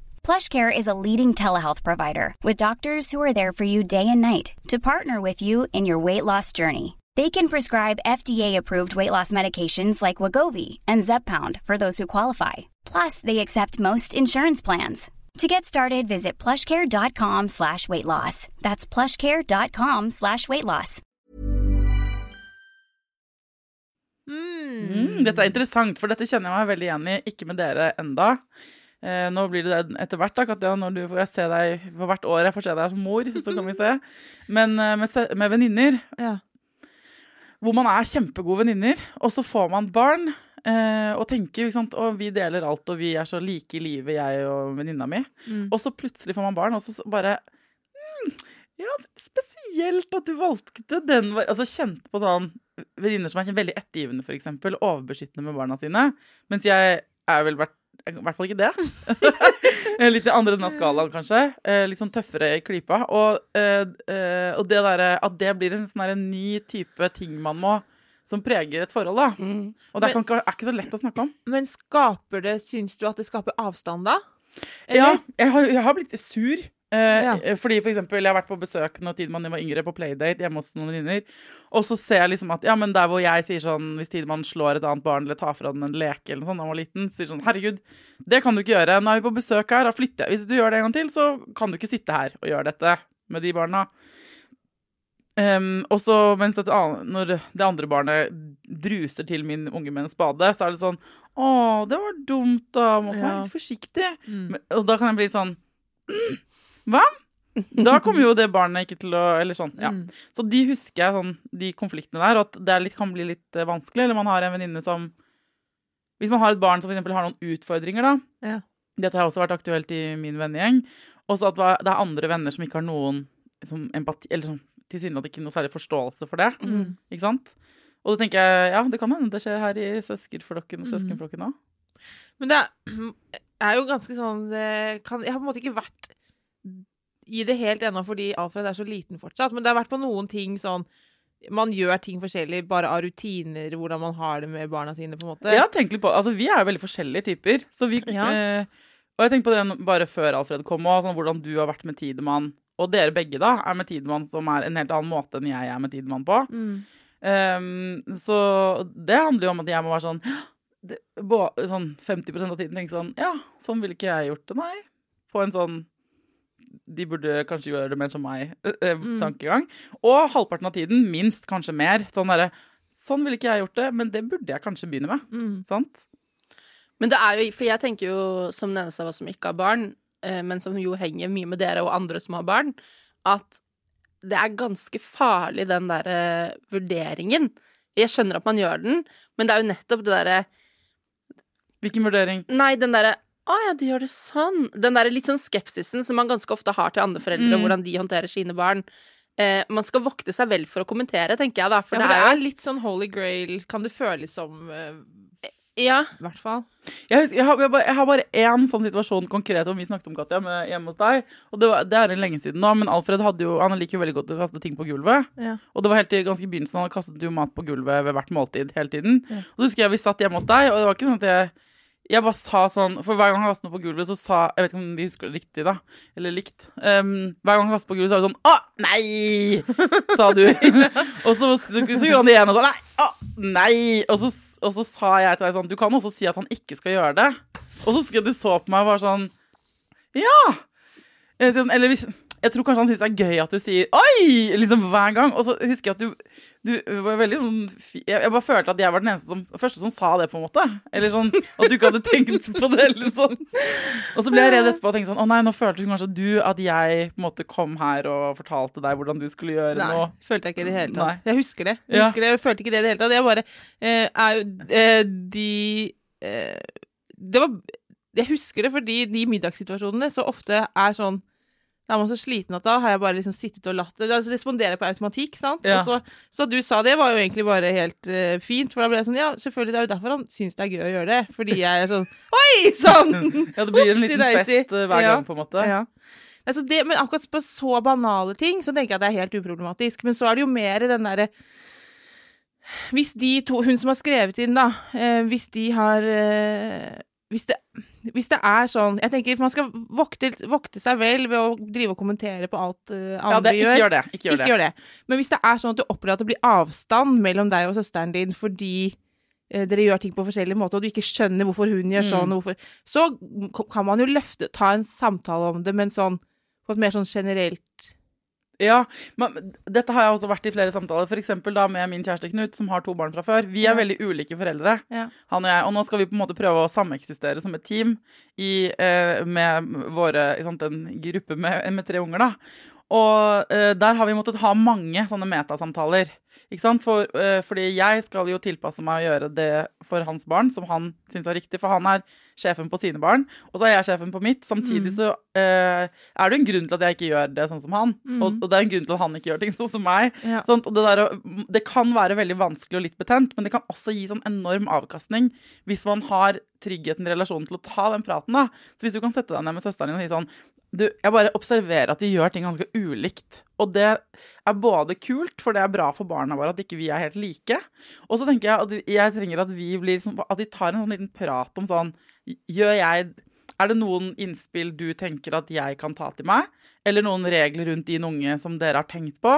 E: PlushCare is a leading telehealth provider with doctors who are there for you day and night to partner with you in your weight loss journey. They can prescribe FDA-approved weight loss medications like Wagovi and Zepbound for those who qualify. Plus, they accept most insurance plans. To get started, visit plushcare.com slash weight loss. That's plushcare.com slash weight loss.
B: Mm, dette er interessant, for dette kjenner jeg meg veldig igjen i. Ikke med dere enda. Eh, nå blir det det etter hvert, da, Katja. Når du får jeg se deg for hvert år jeg får se deg som mor, så kan vi se. Men eh, med, med venninner,
D: Ja.
B: hvor man er kjempegode venninner, og så får man barn. Eh, og tenker ikke sant, og vi deler alt, og vi er så like i livet, jeg og venninna mi.
D: Mm.
B: Og så plutselig får man barn, og så bare mm, Ja, spesielt at du valgte den. Altså kjente på sånn venninner som er veldig ettergivende, eksempel, overbeskyttende med barna sine. Mens jeg er vel hvert, i hvert fall ikke det. litt i andre enden av skalaen, kanskje. Eh, litt sånn tøffere i klypa. Og, eh, eh, og det derre at det blir en sånn ny type ting man må Som preger et forhold, da.
C: Mm.
B: Og det ikke, er ikke så lett å snakke om.
D: Men skaper det Syns du at det skaper avstand, da?
B: Ja, jeg har, jeg har blitt sur. Eh,
D: Ja.
B: Fordi for eksempel, Jeg har vært på besøk når Tidemann var yngre, på Playdate hjemme hos noen venninner. Og så ser jeg liksom at ja, men der hvor jeg sier sånn Hvis Tidemann slår et annet barn eller tar fra den en leke eller noe sånt da han var liten, sier sånn Herregud, det kan du ikke gjøre. Nå er vi på besøk her, da flytter jeg. Hvis du gjør det en gang til, så kan du ikke sitte her og gjøre dette med de barna. Um, og så mens et annet, når det andre barnet druser til min unge med en spade, så er det sånn Å, det var dumt, da. Må være
D: Ja.
B: litt forsiktig.
D: Mm.
B: Men- Og da kan jeg bli sånn «Mm, Hva? Da kommer jo det barnet ikke til å Eller sånn, ja.
D: Mm.
B: Så de husker jeg sånn, de konfliktene der, og at det er litt, kan bli litt eh, vanskelig. Eller man har en venninne som Hvis man har et barn som eksempel har noen utfordringer, da.
D: Ja.
B: Dette har også vært aktuelt i min vennegjeng. Og så at det er andre venner som ikke har noen liksom, empati Eller sånn, tilsynelatende ikke noe særlig forståelse for det.
D: Mm.
B: Ikke sant? Og da tenker jeg, ja, det kan hende det skjer her i søskenflokken og
D: Mm.
B: søskenflokken òg.
D: Men det er jo ganske sånn det kan, Jeg har på en måte ikke vært i det helt ennå fordi Alfred er så liten fortsatt, men det har vært på noen ting sånn Man gjør ting forskjellig bare av rutiner, hvordan man har det med barna sine, på en måte.
B: Jeg har tenkt litt på, altså Vi er jo veldig forskjellige typer. Så vi,
D: Ja.
B: eh, og jeg tenkte på det bare før Alfred kom, og sånn, hvordan du har vært med Tidemann. Og dere begge da er med Tidemann som er en helt annen måte enn jeg er med Tidemann på.
D: Mm.
B: Um, så det handler jo om at jeg må være sånn, det, bo, sånn 50% av tiden tenke sånn Ja, sånn ville ikke jeg gjort det, nei. På en sånn de burde kanskje gjøre det mer som meg, eh, eh,
D: Mm.
B: tankegang. Og halvparten av tiden, minst kanskje mer, sånn derre Sånn ville ikke jeg gjort det, men det burde jeg kanskje begynne med.
D: Mm.
B: Sant?
C: Men det er jo, for jeg tenker jo som den eneste av oss som ikke har barn, eh, men som jo henger mye med dere og andre som har barn, at det er ganske farlig, den derre vurderingen. Jeg skjønner at man gjør den, men det er jo nettopp det derre
B: Hvilken vurdering?
C: Nei, den derre å ja, du gjør det sånn. Den der litt sånn skepsisen som man ganske ofte har til andre foreldre,
B: Mm.
C: hvordan de håndterer sine barn. Eh, man skal vokte seg vel for å kommentere, tenker jeg da. For
D: Ja, for
C: det er jo
D: litt sånn holy grail, kan det føles som, eh,
C: Ja.
D: i hvert fall.
B: Jeg, husker, jeg, har, jeg, bare, jeg har bare én sånn situasjon konkret om vi snakket om Katja med, hjemme hos deg. Og det, var, det er en lenge siden nå, men Alfred hadde jo, han liker jo veldig godt å kaste ting på gulvet.
D: Ja.
B: Og det var helt i ganske begynnelsen, han kastet jo mat på gulvet ved hvert måltid hele tiden.
D: Ja.
B: Og da husker jeg vi satt hjemme hos deg, og det var ikke sånn at jeg jeg bare sa sånn, For hver gang han kastet noe på gulvet, så sa Jeg vet ikke om de husker det riktig, da. Eller likt. Um, hver gang han kastet på gulvet, så var det sånn Å, nei! Sa du. og så, så, så gjorde han det igjen, og sånn Nei! Å, nei! Og så, og så sa jeg til deg sånn Du kan også si at han ikke skal gjøre det. Og så husker jeg du så på meg og var sånn Ja! Eh, sånn, Eller hvis jeg tror kanskje han syns det er gøy at du sier 'oi!' liksom hver gang. Og så husker jeg at du, du var veldig sånn jeg, bare følte at jeg var den eneste som, første som sa det, på en måte. Eller sånn at du ikke hadde tenkt på det. eller sånn. Og så ble jeg redd etterpå og tenkte sånn 'å nei, nå følte kanskje du at jeg på en måte kom her og fortalte deg hvordan du skulle gjøre
D: Nei,
B: noe'.
D: følte jeg ikke i det hele tatt.
B: Nei.
D: Jeg husker det. Jeg
B: Ja.
D: husker det, jeg følte ikke det i det hele tatt. Jeg bare eh, er jo eh, De eh, Det var Jeg husker det fordi de middagssituasjonene så ofte er sånn da er man så sliten at da har jeg bare liksom sittet og latt det. Altså responderer på automatikk, sant.
B: Ja.
D: Så, så du sa det, var jo egentlig bare helt uh, fint. For da ble jeg sånn Ja, selvfølgelig, det er jo derfor han syns det er gøy å gjøre det. Fordi jeg er sånn Oi sann!
B: Ja, det blir en liten fest eh, hver
D: Ja.
B: gang, på en måte.
D: Ja. Altså det, men akkurat på så banale ting så tenker jeg at det er helt uproblematisk. Men så er det jo mer den derre Hvis de to Hun som har skrevet inn, da. Eh, hvis de har eh, hvis, det, hvis det er sånn Jeg tenker man skal vokte, vokte seg vel ved å drive og kommentere på alt uh, andre
B: Ja, det,
D: gjør.
B: ikke gjør det. Ikke gjør
D: Ikke gjør det. Men hvis det er sånn at du opplever at det blir avstand mellom deg og søsteren din fordi uh, dere gjør ting på forskjellig måte, og du ikke skjønner hvorfor hun gjør sånn, mm. hvorfor, så kan man jo løfte, ta en samtale om det, men sånn på et mer sånn generelt
B: Ja, men dette har jeg også vært i flere samtaler, eksempel da med min kjæreste Knut, som har to barn fra før. Vi er
D: Ja.
B: veldig ulike foreldre,
D: Ja.
B: han og jeg, og nå skal vi på en måte prøve å sameksistere som et team i, eh, med våre, sant, en gruppe med, med tre unger da. Og eh, der har vi måttet ha mange sånne metasamtaler. Ikke sant? For, uh, fordi jeg skal jo tilpasse meg å gjøre det for hans barn, som han syns er riktig, for han er sjefen på sine barn, og så er jeg sjefen på mitt. Samtidig så uh, er det en grunn til at jeg ikke gjør det sånn som han, og, og det er en grunn til at han ikke gjør ting sånn som meg.
D: Ja.
B: Sant? Og det, der, det kan være veldig vanskelig og litt betent, men det kan også gi sånn enorm avkastning hvis man har tryggheten i relasjonen til å ta den praten. da. Så hvis du kan sette deg ned med søsteren din og si sånn du, Jeg bare observerer at de gjør ting ganske ulikt. Og det er både kult, for det er bra for barna våre at ikke vi er helt like. Og så tenker jeg at jeg trenger at vi blir liksom, At de tar en sånn liten prat om sånn Gjør jeg er det noen innspill du tenker at jeg kan ta til meg? Eller noen regler rundt din unge som dere har tenkt på?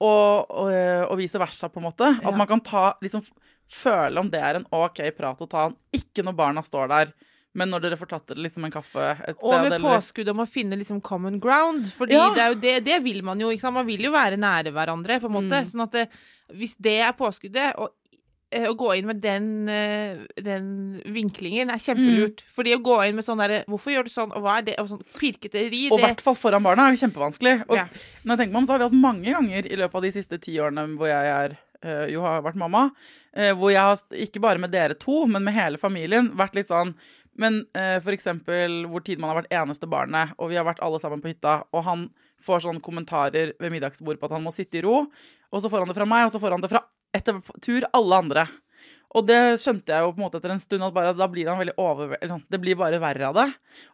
B: Og, og, og vice versa, på en måte. At
D: Ja.
B: man kan ta, liksom, føle om det er en OK prat å ta. Ikke når barna står der, men når dere får tatt liksom en kaffe et sted.
D: Og med
B: eller-
D: påskudd om å finne liksom common ground. Fordi
B: Ja.
D: det, det, det vil man jo. Man vil jo være nære hverandre, på en måte.
C: Mm.
D: Sånn at det, hvis det er påskuddet, og eh, å gå inn med den, eh, den vinklingen er kjempelurt. Fordi å gå inn med sånn derre 'Hvorfor gjør du sånn?' og 'Hva er det?' og sånn pirketeri
B: Og i hvert fall foran barna er jo kjempevanskelig. Og
D: Ja.
B: når jeg tenker meg om, så har vi hatt mange ganger i løpet av de siste ti årene hvor jeg er, eh, jo har vært mamma, eh, hvor jeg har, ikke bare med dere to, men med hele familien, vært litt sånn Men eh, eksempel hvor Tidemann har vært eneste barnet, og vi har vært alle sammen på hytta, og han får sånne kommentarer ved middagsbordet på at han må sitte i ro, og så får han det fra meg, og så får han det fra etter tur alle andre. Og det skjønte jeg jo på en måte etter en stund, at bare, da blir han veldig over... Sånn, det blir bare verre av det.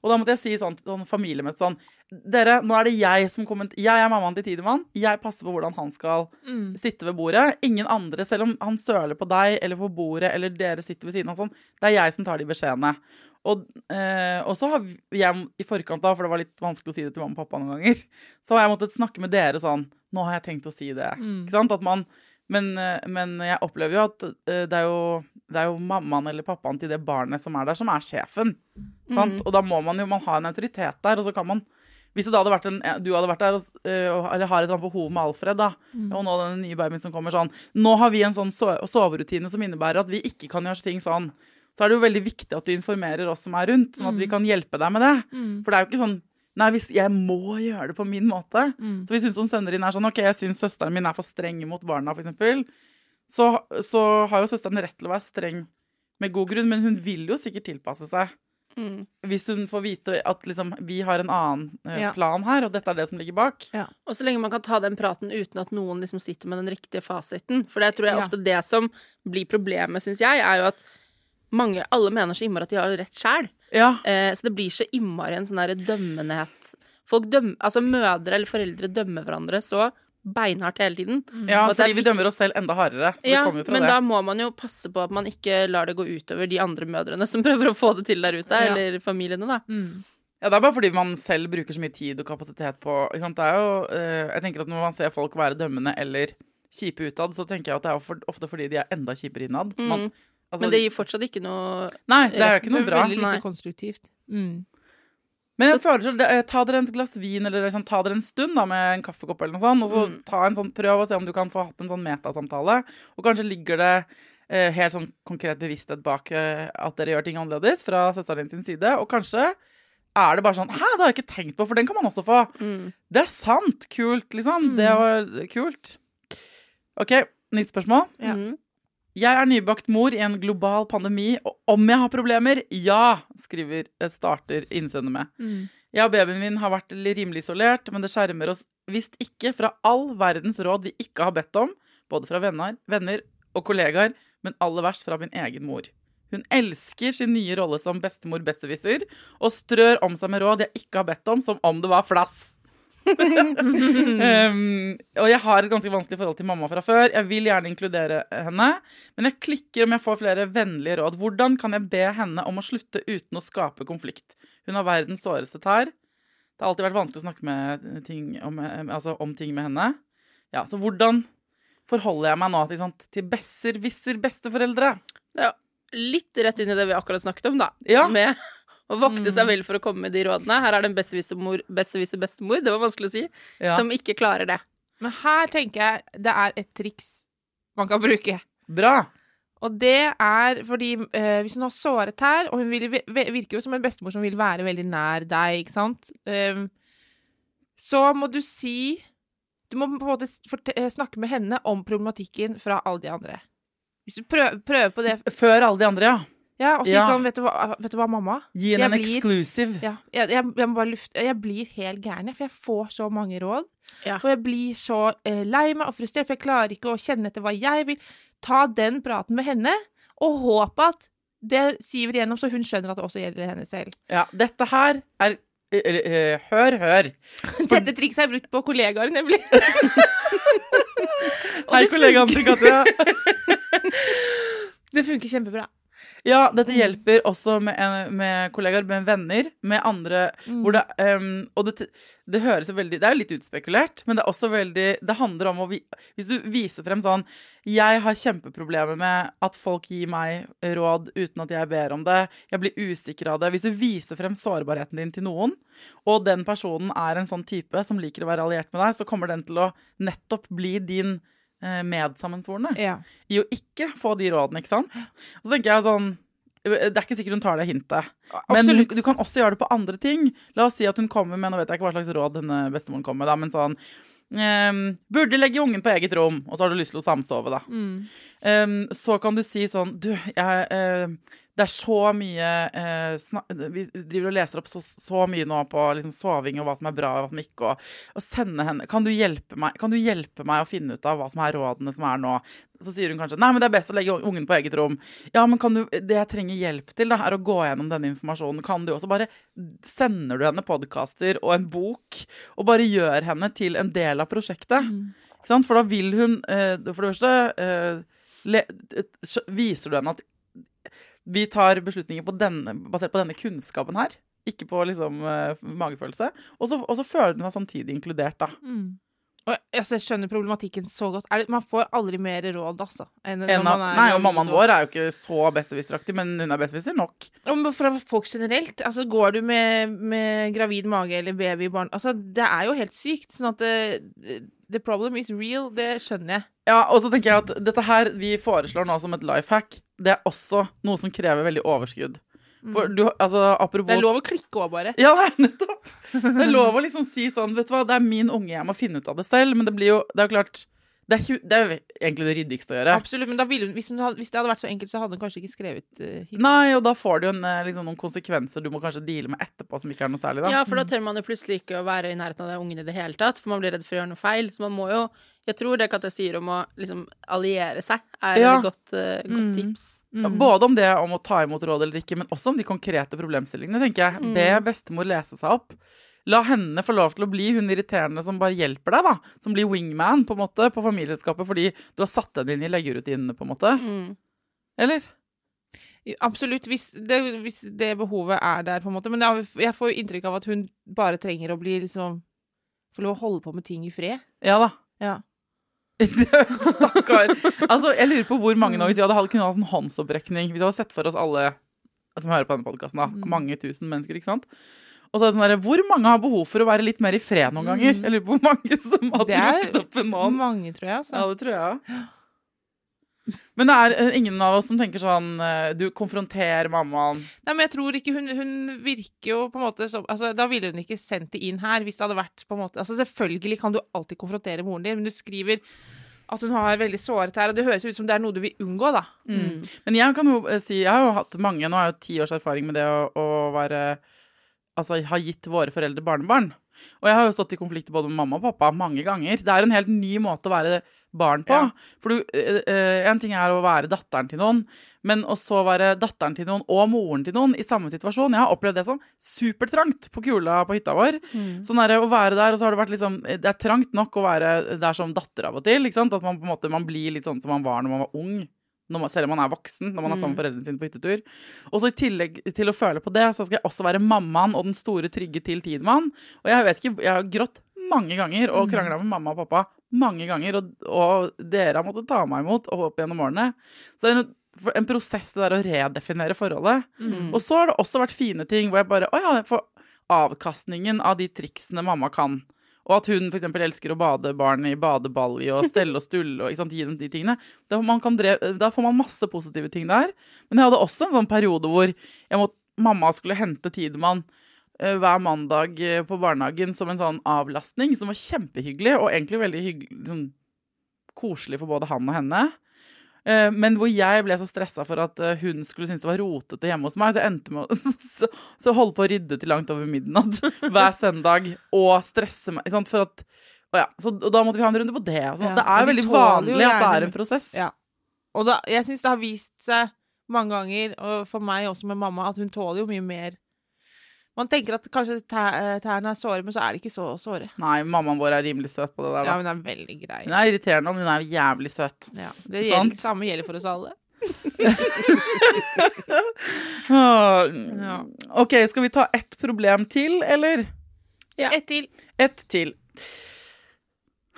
B: Og da måtte jeg si sånn til sånn familiemøte sånn Dere, nå er det jeg som komment... Jeg er mammaen til Tidemann. Jeg passer på hvordan han skal
D: Mm.
B: sitte ved bordet. Ingen andre, selv om han søler på deg eller på bordet, eller dere sitter ved siden av sånn. Det er jeg som tar de beskjedene. Og, eh, så har jeg i forkant da, for det var litt vanskelig å si det til mamma og pappa noen ganger, så har jeg måttet snakke med dere sånn Nå har jeg tenkt å si det.
D: Mm.
B: Ikke sant? At man men, eh, men jeg opplever jo at eh, det er jo, det er jo mammaen eller pappaen til det barnet som er der, som er sjefen. Sant? Og da må man jo man ha en autoritet der, og så kan man hvis det hadde vært en, du hadde vært der og, eh, og, eller har et eller annet behov med Alfred, da, og nå den nye babyen som kommer sånn Nå har vi en sånn soverutine som innebærer at vi ikke kan gjøre ting sånn. Så er det jo veldig viktig at du informerer oss som er rundt, sånn at vi kan hjelpe deg med det. For det er jo ikke sånn Nei, hvis jeg må gjøre det på min måte. Så hvis hun som sender inn er sånn OK, jeg syns søsteren min er for streng mot barna, f.eks., så, så har jo søsteren rett til å være streng med god grunn, men hun vil jo sikkert tilpasse seg.
C: Mm.
B: Hvis hun får vite at liksom, vi har en annen uh,
D: Ja.
B: plan her, og dette er det som ligger bak.
C: Og så lenge man kan ta den praten uten at noen liksom sitter med den riktige fasiten. For det tror jeg
D: Ja.
C: ofte det som blir problemet, syns jeg, er jo at mange, alle mener så innmari at de har rett sjæl.
B: Ja.
C: Eh, så det blir så innmari en sånn derre dømmenhet. Folk dømmer, altså mødre eller foreldre dømmer hverandre så beinhardt hele tiden.
B: ja,
C: det er
B: fordi vi dømmer oss selv enda hardere. Så
C: Ja,
B: det kommer fra
C: men
B: det.
C: da må man jo passe på at man ikke lar det gå utover de andre mødrene som prøver å få det til der ute,
D: Ja.
C: eller familiene, da.
D: Mm.
B: Ja, Det er bare fordi man selv bruker så mye tid og kapasitet på ikke sant? Det er jo, eh, Jeg tenker at Når man ser folk være dømmende eller kjipe utad, så tenker jeg at det er ofte fordi de er enda kjipere innad. Man, altså,
C: Men det gir fortsatt ikke noe
B: Nei, det er jo ikke noe bra.
D: veldig lite
C: Nei.
D: konstruktivt. Mm.
B: Men jeg føler så, det- eh, ta dere et glass vin eller sånn, ta dere en stund da, med en kaffekopp, eller noe sånt, og så ta en sånn, prøv og se om du kan få hatt en sånn metasamtale. Og kanskje ligger det eh, helt sånn konkret bevissthet bak eh, at dere gjør ting annerledes fra søsteren din sin side. Og kanskje er det bare sånn Hæ, det har jeg ikke tenkt på, for den kan man også få.
C: mm.
B: Det er sant! Kult, liksom. Det var kult. OK, nytt spørsmål.
D: Ja.
B: Jeg er nybakt mor i en global pandemi, og om jeg har problemer? Ja! skriver eh, starter innsender med.
D: Mm.
B: Jeg og babyen min har vært rimelig isolert, men det skjermer oss visst ikke fra all verdens råd vi ikke har bedt om, både fra venner, venner og kollegaer, men aller verst fra min egen mor. Hun elsker sin nye rolle som bestemor besserwisser og strør om seg med råd jeg ikke har bedt om, som om det var flass. um, og jeg har et ganske vanskelig forhold til mamma fra før. Jeg vil gjerne inkludere henne, men jeg klikker om jeg får flere vennlige råd. Hvordan kan jeg be henne om å slutte uten å skape konflikt? Hun har verdens såreste tær. Det har alltid vært vanskelig å snakke med ting om, altså, om ting med henne. Ja, Så hvordan forholder jeg meg nå til, sant, til besserwisser besteforeldre?
C: Det er litt rett inn i det vi akkurat snakket om, da.
B: Ja.
C: Med å vokte seg vel for å komme med de rådene. Her er det en besserwisser-bestemor, besserwisser bestemor, det var vanskelig å si,
B: Ja.
C: som ikke klarer det.
D: Men her tenker jeg det er et triks man kan bruke.
B: Bra.
D: Og det er fordi eh, hvis hun har såret her, og hun vil, virker jo som en bestemor som vil være veldig nær deg, ikke sant, um, så må du si Du må på en måte eh, snakke med henne om problematikken fra alle de andre. Hvis du prøver, prøver på det
B: Før alle de andre, ja.
D: Ja, og si
B: Ja.
D: sånn vet du, hva, vet du hva, mamma?
B: Gi henne en
D: blir-
B: exclusive.
D: Ja, jeg, jeg, jeg må bare lufte Jeg blir helt gæren, for jeg får så mange råd.
C: Ja.
D: Og jeg blir så eh, lei meg og frustrert, for jeg klarer ikke å kjenne etter hva jeg vil. Ta den praten med henne, og håpe at det siver igjennom, så hun skjønner at det også gjelder henne selv.
B: Ja, dette her er eller, eh, Hør, hør.
D: Dette trikset jeg brukt på kollegaer, nemlig.
B: Hei, kollegaen til Katja.
D: Det funker kjempebra.
B: Ja, dette hjelper også med, med kollegaer, med venner, med andre hvor det, um, Og det, det høres jo veldig Det er jo litt utspekulert, men det er også veldig Det handler om å vi, Hvis du viser frem sånn Jeg har kjempeproblemer med at folk gir meg råd uten at jeg ber om det. Jeg blir usikker av det. Hvis du viser frem sårbarheten din til noen, og den personen er en sånn type som liker å være alliert med deg, så kommer den til å nettopp bli din medsammensvorne
D: Ja.
B: i å ikke få de rådene, ikke sant? Og så tenker jeg sånn Det er ikke sikkert hun tar det hintet. Men
D: du,
B: du kan også gjøre det på andre ting. La oss si at hun kommer med Nå vet jeg ikke hva slags råd denne bestemoren kommer med, da, men sånn um, Burde legge ungen på eget rom, og så har du lyst til å samsove, da.
D: Mm.
B: Um, så kan du si sånn Du, jeg eh, det er så mye eh, Vi driver og leser opp så, så mye nå på liksom, soving og hva som er bra og hva som ikke, og, og sende henne kan du, hjelpe meg, kan du hjelpe meg å finne ut av hva som er rådene som er nå? Så sier hun kanskje nei, men det er best å legge ungen på eget rom. Ja, men kan du, det jeg trenger hjelp til, da, er å gå gjennom denne informasjonen. Kan du også bare Sender du henne podkaster og en bok, og bare gjør henne til en del av prosjektet? Sant? For da vil hun eh, For det første eh, eh, viser du henne at vi tar beslutninger på denne, basert på denne kunnskapen her. Ikke på liksom uh, magefølelse. Og så, og så føler du deg samtidig inkludert, da.
D: Mm. Og altså, jeg skjønner problematikken så godt. Det, man får aldri mer råd, altså. Enn
B: En av,
D: man er
B: nei, og mammaen vår er jo ikke så besserwisseraktig, men hun er besserwisser nok.
D: Men For folk generelt. Altså, går du med, med gravid mage eller babybarn Altså, det er jo helt sykt. Sånn at det, the problem is real. Det skjønner jeg.
B: Ja, og så tenker jeg at dette her vi foreslår nå som et life hack, det er også noe som krever veldig overskudd. For du, altså, apropos
D: Mm. Det er lov å klikke òg, bare.
B: Ja, nei, nettopp. Det er lov å liksom si sånn, vet du hva, det er min unge, jeg må finne ut av det selv, men det blir jo, det er jo klart, det er, det er egentlig det ryddigste å gjøre.
D: Absolutt, men da ville, hvis, hadde, hvis det hadde vært så enkelt, så hadde hun kanskje ikke skrevet uh, hit.
B: Nei, og da får du jo en, eh, liksom, noen konsekvenser du må kanskje deale med etterpå, som ikke er noe særlig, da.
C: Ja, for da tør man jo plutselig ikke å være i nærheten av de ungene i det hele tatt, for man blir redd for å gjøre noe feil. Så man må jo Jeg tror det Katja sier om å liksom alliere seg, er
B: Ja.
C: et godt, uh, godt
D: Mm.
C: tips.
B: Mm. Både om det om å ta imot råd eller ikke, men også om de konkrete problemstillingene, tenker jeg.
C: Mm.
B: Be bestemor lese seg opp. La henne få lov til å bli hun irriterende som bare hjelper deg, da. Som blir wingman, på en måte, på familieskapet, fordi du har satt henne inn i leggerutinene, på en måte.
C: Mm.
B: Eller?
D: Absolutt, hvis det, hvis det behovet er der, på en måte. Men jeg får jo inntrykk av at hun bare trenger å bli liksom Få lov å holde på med ting i fred.
B: Ja da.
D: Ja.
B: Stakkar. Altså, jeg lurer på hvor mange nå, hvis vi hadde hatt, kunne ha sånn håndsopprekning Hvis vi hadde sett for oss alle som hører på denne podkasten.
D: Mm.
B: Mange tusen mennesker, ikke sant. Og så er det sånn der, Hvor mange har behov for å være litt mer i fred noen ganger?
D: Mm.
B: Eller hvor mange som hadde
D: Det er
B: lukket opp en hånd?
D: Mange, tror jeg.
B: Ja,
D: Altså.
B: det tror jeg. Men det er eh, ingen av oss som tenker sånn eh, Du konfronterer mammaen.
D: Nei, men jeg tror ikke hun, hun virker jo på en måte som altså, Da ville hun ikke sendt det inn her hvis det hadde vært på en måte Altså, selvfølgelig kan du alltid konfrontere moren din, men du skriver at hun har veldig såret her, og det høres ut som det er noe du vil unngå, da.
B: Mm. Men jeg kan jo eh, si Jeg har jo hatt mange Nå har jeg jo ti års erfaring med det å, å være Altså har gitt våre foreldre barnebarn. Og jeg har jo stått i konflikt både med mamma og pappa mange ganger. Det er en helt ny måte å være barn på.
D: Ja.
B: For du, eh, eh, en ting er å være datteren til noen, men også være datteren til noen og moren til noen i samme situasjon. Jeg har opplevd det som supertrangt på kula på hytta vår. Sånn er det å være der, og så har det vært liksom Det er trangt nok å være der som datter av og til. ikke sant? At man på en måte man blir litt sånn som man var når man var ung. Man, selv om man er voksen, når man er sammen med foreldrene sine på hyttetur. Og så i tillegg til å føle på det, så skal jeg også være mammaen og den store, trygge til Tidemann. Og jeg vet ikke, jeg har grått mange ganger og krangla med mamma og pappa mange ganger, og, og dere har måttet ta meg imot og opp gjennom årene. Så det er en, en prosess det der å redefinere forholdet. Og så har det også vært fine ting hvor jeg bare Å ja, for avkastningen av de triksene mamma kan. Og at hun f.eks. elsker å bade barn i badebalje og stelle og stulle og sant, gi dem de tingene. Da, man kan dre da får man masse positive ting der. Men jeg hadde også en sånn periode hvor måtte, mamma skulle hente Tidemann eh, hver mandag eh, på barnehagen som en sånn avlastning, som var kjempehyggelig, og egentlig veldig hyggelig, liksom, koselig for både han og henne. Eh, Men hvor jeg ble så stressa for at eh, hun skulle synes det var rotete hjemme hos meg, så jeg endte med å så, så holde på å rydde til langt over midnatt hver søndag og stresse meg. ikke sant, For at, og ja, så, og da måtte vi ha en runde på det. og sånn.
D: Ja,
B: det er
D: de
B: veldig vanlig at det er en prosess.
D: Ja. Og da, jeg syns det har vist seg mange ganger, og for meg også med mamma, at hun tåler jo mye mer. Man tenker at kanskje eh, tærne er såre, men så er de ikke så såre.
B: Nei, mammaen vår er rimelig søt på det der. Da.
D: Ja, hun er veldig grei.
B: Hun er irriterende, men hun er jævlig søt.
D: Ja, det
B: Sant?
D: gjelder, samme gjelder for oss alle. Ja.
B: OK, skal vi ta ett problem til, eller?
C: Ja.
D: Ett til.
B: Ett til.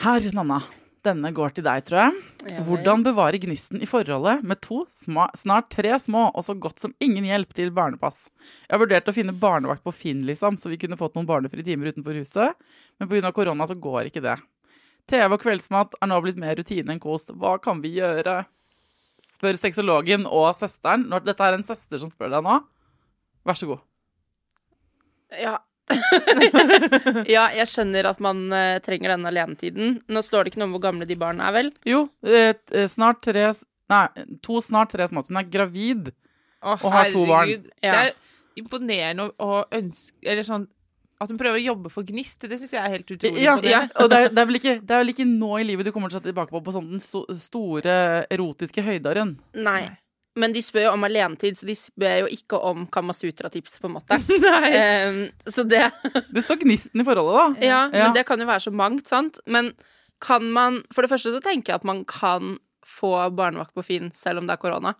B: Her, Nanna. Denne går til deg, tror jeg.
C: Ja.
B: Hvordan bevare gnisten i forholdet med to, sma, snart tre små og så godt som ingen hjelp til barnepass? Jeg har vurdert å finne barnevakt på Finn, liksom, så vi kunne fått noen barnefrie timer utenfor huset, men pga. korona så går ikke det. TV og kveldsmat er nå blitt mer rutine enn kos. Hva kan vi gjøre? Spør sexologen og søsteren. Når dette er en søster som spør deg nå, vær så god.
C: Ja. ja, jeg skjønner at man uh, trenger denne alenetiden. Nå står det ikke noe om hvor gamle de barna er, vel?
B: Jo, et, t- eh, snart tre Nei, to snart tre smått. Hun er gravid.
D: Å,
B: Og har to barn.
C: Ja.
D: Det er imponerende å, å ønske Eller sånn at hun prøver å jobbe for Gnist. Det syns jeg er helt utrolig.
B: Ja,
D: ja.
B: og det er, det, er vel ikke, det er vel ikke nå i livet du kommer til å se tilbake på på sånn den so store erotiske høydaren.
C: Nei. Men de spør jo om alenetid, så de spør jo ikke om Kamasutra-tips, på en måte. Em, så det
B: Du så gnisten i forholdet, da.
C: Ja,
B: Ja.
C: men det kan jo være så mangt, sant? Men kan man For det første så tenker jeg at man kan få barnevakt på Finn selv om det er korona.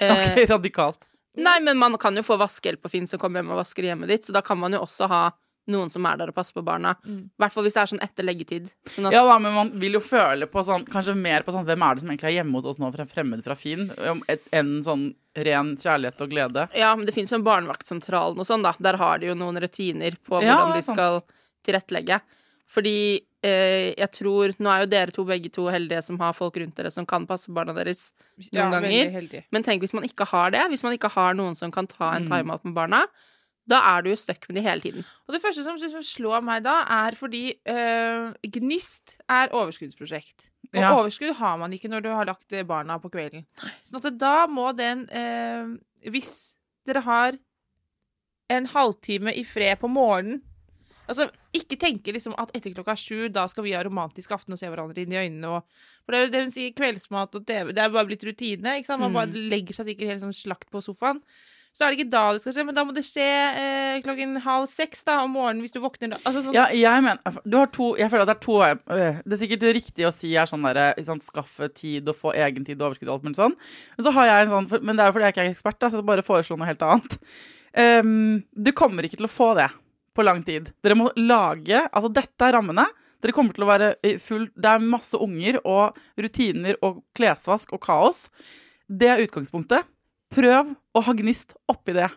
C: Eh,
B: Ok, radikalt.
C: Nei, men man kan jo få vaskehjelp på Finn som kommer hjem og vasker hjemmet ditt, så da kan man jo også ha noen som er der og passer på barna. I
D: Mm.
C: hvert fall hvis det er sånn etter leggetid. Sånn
B: Ja da, men man vil jo føle på sånn Kanskje mer på sånn Hvem er det som egentlig er hjemme hos oss nå, fremmed fra Finn? Enn sånn ren kjærlighet og glede.
C: Ja, men det finnes jo en barnevaktsentral og sånn, da. Der har de jo noen rutiner på hvordan
B: er
C: de skal tilrettelegge. Fordi eh, jeg tror Nå er jo dere to begge to heldige som har folk rundt dere som kan passe barna deres noen
D: Ja,
C: ganger. Men tenk hvis man ikke har det. Hvis man ikke har noen som kan ta en
B: Mm.
C: timeout med barna. Da er du jo stuck med de hele tiden.
D: Og det første som som slår meg da, er fordi øh, Gnist er overskuddsprosjekt. Og
B: Ja.
D: overskudd har man ikke når du har lagt barna på kvelden. Sånn at da må den øh, Hvis dere har en halvtime i fred på morgenen Altså, ikke tenke liksom at etter klokka sju, da skal vi ha romantisk aften og se hverandre inn i øynene og For det er jo det hun sier, kveldsmat og TV, det er bare blitt rutine, ikke sant? Man bare
C: Mm.
D: legger seg sikkert helt sånn slakt på sofaen. Så er det ikke da det skal skje, men da må det skje eh, klokken halv seks da, om morgenen hvis du våkner da. Altså, sånn,
B: Ja, jeg mener du har to, Jeg føler at det er to øh, Det er sikkert riktig å si er sånn derre sånn, Skaffe tid og få egen tid og overskudd og alt mulig sånn. Men så har jeg en sånn Men det er jo fordi jeg ikke er ekspert, da, så jeg bare foreslår noe helt annet. Um, du kommer ikke til å få det på lang tid. Dere må lage Altså, dette er rammene. Dere kommer til å være full Det er masse unger og rutiner og klesvask og kaos. Det er utgangspunktet. Prøv å ha gnist oppi det.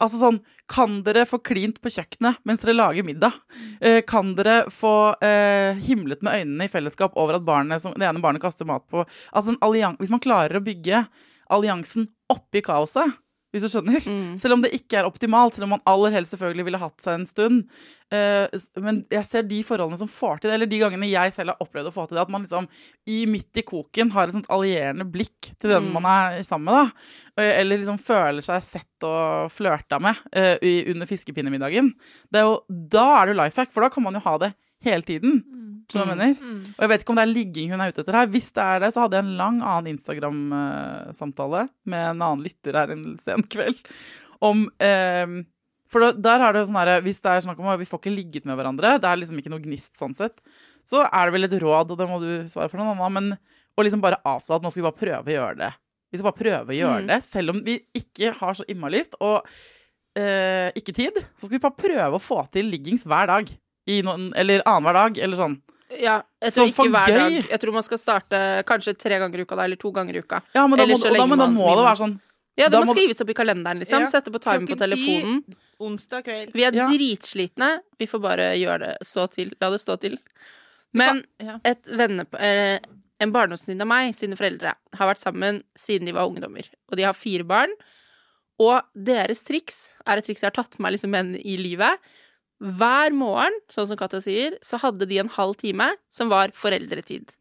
B: Altså sånn, Kan dere få klint på kjøkkenet mens dere lager middag? Eh, kan dere få eh, himlet med øynene i fellesskap over at barnet, som, det ene barnet kaster mat på Altså en allian- Hvis man klarer å bygge alliansen oppi kaoset, hvis du skjønner
C: Mm.
B: Selv om det ikke er optimalt, selv om man aller helst selvfølgelig ville hatt seg en stund. Uh, men jeg ser de forholdene som får til det, eller de gangene jeg selv har opplevd å få til det, at man liksom i midt i koken har et sånt allierende blikk til den
C: Mm.
B: man er sammen med, da. Eh, Eller liksom føler seg sett og flørta med uh, under fiskepinnemiddagen. Det er jo, da er det jo life hack, for da kan man jo ha det hele tiden. Skjønner du hva jeg mener?
D: Mm.
B: Og jeg vet ikke om det er ligging hun er ute etter her. Hvis det er det, så hadde jeg en lang annen Instagram-samtale med en annen lytter her en sen kveld om eh, For da, der er det jo sånn herre Hvis det er snakk om at vi får ikke ligget med hverandre, det er liksom ikke noe gnist sånn sett, så er det vel et råd, og det må du svare for noen annen, men å liksom bare avtale at nå skal vi bare prøve å gjøre det. Vi skal bare prøve å gjøre
C: Mm.
B: det, selv om vi ikke har så innmari lyst, og eh, ikke tid. Så skal vi bare prøve å få til liggings hver dag. I noen, eller annenhver dag, eller sånn.
C: Ja, jeg tror ikke hver
B: gøy.
C: dag. Jeg tror man skal starte kanskje tre ganger i uka, da, eller to ganger i uka.
B: Ja, men da må, og da, men da må det være sånn
C: Ja, det må
B: må-
C: skrives opp i kalenderen, liksom.
D: Ja,
C: Sette på timer på telefonen.
D: Onsdag kveld.
C: Vi er
B: Ja.
C: dritslitne. Vi får bare gjøre det stå til. La det stå til. Men
D: Ja.
C: et venne, eh, en barndomsvenninne av meg, sine foreldre, har vært sammen siden de var ungdommer. Og de har fire barn. Og deres triks er et triks jeg har tatt med meg liksom i livet. Hver morgen, sånn som Katja sier, så hadde de en halv time som var foreldretid.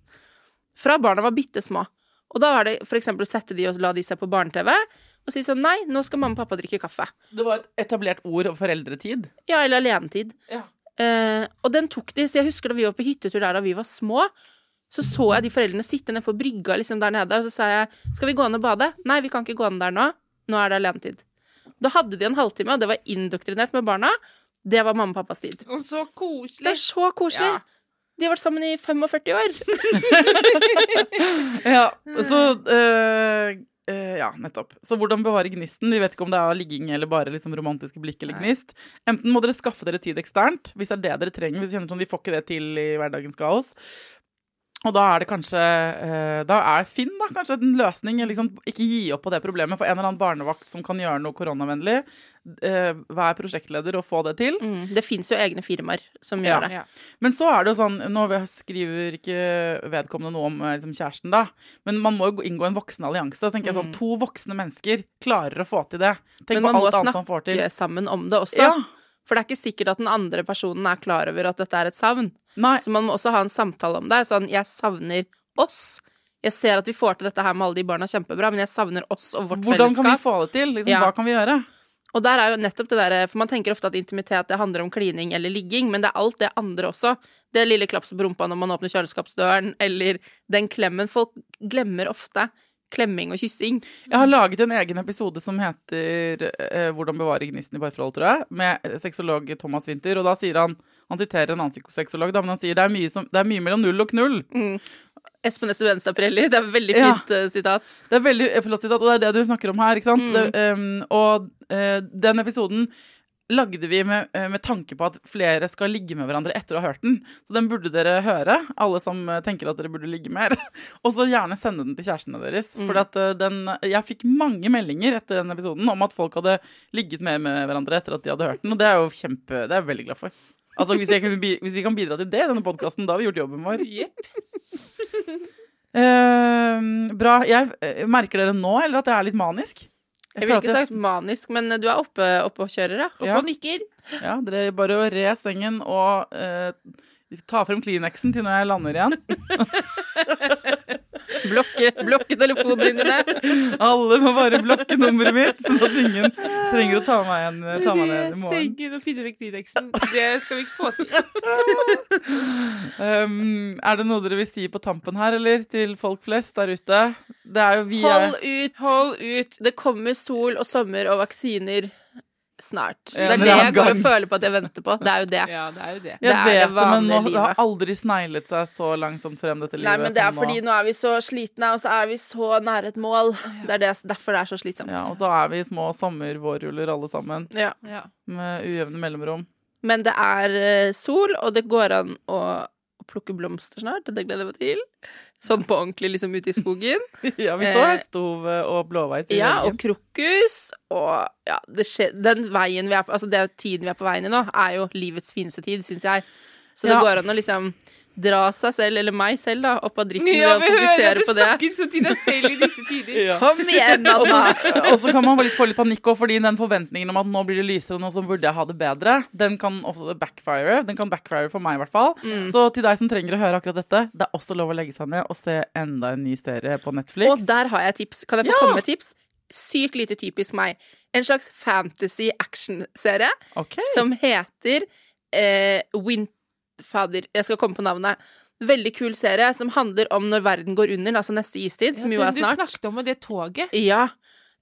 C: Fra barna var bitte små. Og da var det for eksempel å sette de og la de seg på barne-TV, og si sånn nei, nå skal mamma og pappa drikke kaffe.
B: Det var et etablert ord om foreldretid.
C: Ja, eller alenetid.
B: Ja.
C: Eh, og den tok de, så jeg husker da vi var på hyttetur der da vi var små, så så jeg de foreldrene sitte nede på brygga liksom der nede, og så sa jeg skal vi gå ned og bade? Nei, vi kan ikke gå ned der nå. Nå er det alenetid. Da hadde de en halvtime, og det var indoktrinert med barna. Det var mamma og pappas tid.
D: Og så koselig.
C: Det er så koselig.
D: Ja.
C: De har vært sammen i 45 år.
B: Ja, så øh, eh, Ja, nettopp. Så hvordan bevare gnisten? Vi vet ikke om det er ligging eller bare liksom romantiske blikk eller gnist. Enten må dere skaffe dere tid eksternt, hvis det er det dere trenger. Hvis dere kjenner sånn, vi får ikke det til i hverdagens kaos. Og da er det kanskje eh, Da er Finn da, kanskje en løsning. Liksom, ikke gi opp på det problemet. For en eller annen barnevakt som kan gjøre noe koronavennlig, eh, vær prosjektleder og få det til.
C: Mm. Det fins jo egne firmaer som
B: Ja.
C: gjør det.
D: Ja.
B: Men så er det jo sånn Nå skriver ikke vedkommende noe om eh, liksom, kjæresten, da. Men man må jo inngå en voksen allianse. Så tenker jeg sånn, To voksne mennesker klarer å få til det. Tenk
C: Men man
B: på
C: må
B: alt annet man får til.
C: snakke sammen om det også.
B: Ja.
C: For det er ikke sikkert at den andre personen er klar over at dette er et savn.
B: Nei.
C: Så man må også ha en samtale om det. Sånn, jeg savner oss. Jeg ser at vi får til dette her med alle de barna kjempebra, men jeg savner oss og vårt
B: Hvordan kan vi få det til? Liksom,
C: Ja.
B: Hva kan vi gjøre?
C: Og der er jo nettopp det der, For man tenker ofte at intimitet det handler om klining eller ligging, men det er alt det andre også. Det lille klapset på rumpa når man åpner kjøleskapsdøren, eller den klemmen. Folk glemmer ofte klemming og kyssing.
B: Jeg har laget en egen episode som heter eh, 'Hvordan bevare gnisten i parforhold', tror jeg, med sexolog Thomas Winther. Og da sier han Han siterer en annen psykosexolog, men han sier det er mye, som, det er mye mellom null og knull.
C: Espen Estuvenstad-Prelli, det er et veldig
B: Ja.
C: fint eh, sitat.
B: Det er veldig eh, flott sitat, og det er det du snakker om her, ikke sant?
C: Mm.
B: Det, um, og uh, den episoden lagde vi med, eh, med tanke på at flere skal ligge med hverandre etter å ha hørt den. Så den burde dere høre, alle som eh, tenker at dere burde ligge mer. og så gjerne sende den til kjærestene deres.
C: Mm.
B: For eh, den Jeg fikk mange meldinger etter den episoden om at folk hadde ligget mer med hverandre etter at de hadde hørt den, og det er kjempe Det er jeg veldig glad for. Altså, hvis, kunne, hvis vi kan bidra til det i denne podkasten, da har vi gjort jobben vår. Eh, bra. Jeg Merker dere nå, eller at jeg er litt manisk?
C: Jeg
B: vil
C: ville ikke sagt manisk, men du er oppe, oppe og kjører, ja.
B: Oppe
D: og nikker.
B: Ja, dere bare å re sengen og eh, ta frem Kleenexen til når jeg lander igjen.
C: Blokke, blokke telefonlinjene.
B: Alle må bare blokke nummeret mitt, sånn at ingen trenger å ta meg, igjen, ta meg ned i morgen.
D: Sengen og finne vekk Kleenexen. Det skal vi ikke få til.
B: Um, er det noe dere vil si på tampen her, eller? Til folk flest der ute? Det er jo vi
C: Hold ut. Hold ut. Det kommer sol og sommer og vaksiner snart. Det er det jeg går og føler på at jeg venter på. Det er jo det.
D: Ja, det er jo det.
B: Jeg
C: det er
B: vet det, men nå, det har aldri sneglet seg så langsomt frem, dette livet.
C: Nei, men det er fordi
B: nå.
C: nå er vi så slitne, og så er vi så nære et mål. Det er det, derfor det er så slitsomt.
B: Ja, og så er vi små sommer-vårruller alle sammen,
C: Ja.
D: Ja.
B: med ujevne mellomrom.
C: Men det er eh, sol, og det går an å plukke blomster snart, og det gleder jeg meg til. Sånn på ordentlig, liksom ute i skogen.
B: Ja, vi så
C: Eh,
B: hestehove og blåveis i
C: Ja, og krokus. Og ja, skjer, den veien vi er på, altså det tiden vi er på veien i nå, er jo livets fineste tid, syns jeg. Så det
B: Ja.
C: går an å liksom dra seg selv, eller meg selv, da, opp av dritten
D: Ja,
C: ved å
D: fokusere på det.
C: fokusere
D: vi
C: på det.
D: snakker så til deg selv i disse tider.
B: Ja.
C: Kom igjen,
B: så- Og så kan man få litt, få litt panikk òg, fordi den forventningen om at nå blir det lysere, nå så burde jeg ha det bedre, den kan også backfire. Den kan backfire for meg, i hvert fall.
C: Mm.
B: Så til deg som trenger å høre akkurat dette, det er også lov å legge seg ned og se enda en ny serie på Netflix.
C: Og der har jeg tips. Kan jeg få
B: Ja.
C: komme med tips? Sykt lite typisk meg. En slags fantasy action-serie
B: okay.
C: som heter eh, Win... Fader, jeg skal komme på navnet. Veldig kul serie som handler om når verden går under, altså neste istid, som jo er snart.
D: Du snakket om det toget.
C: Ja.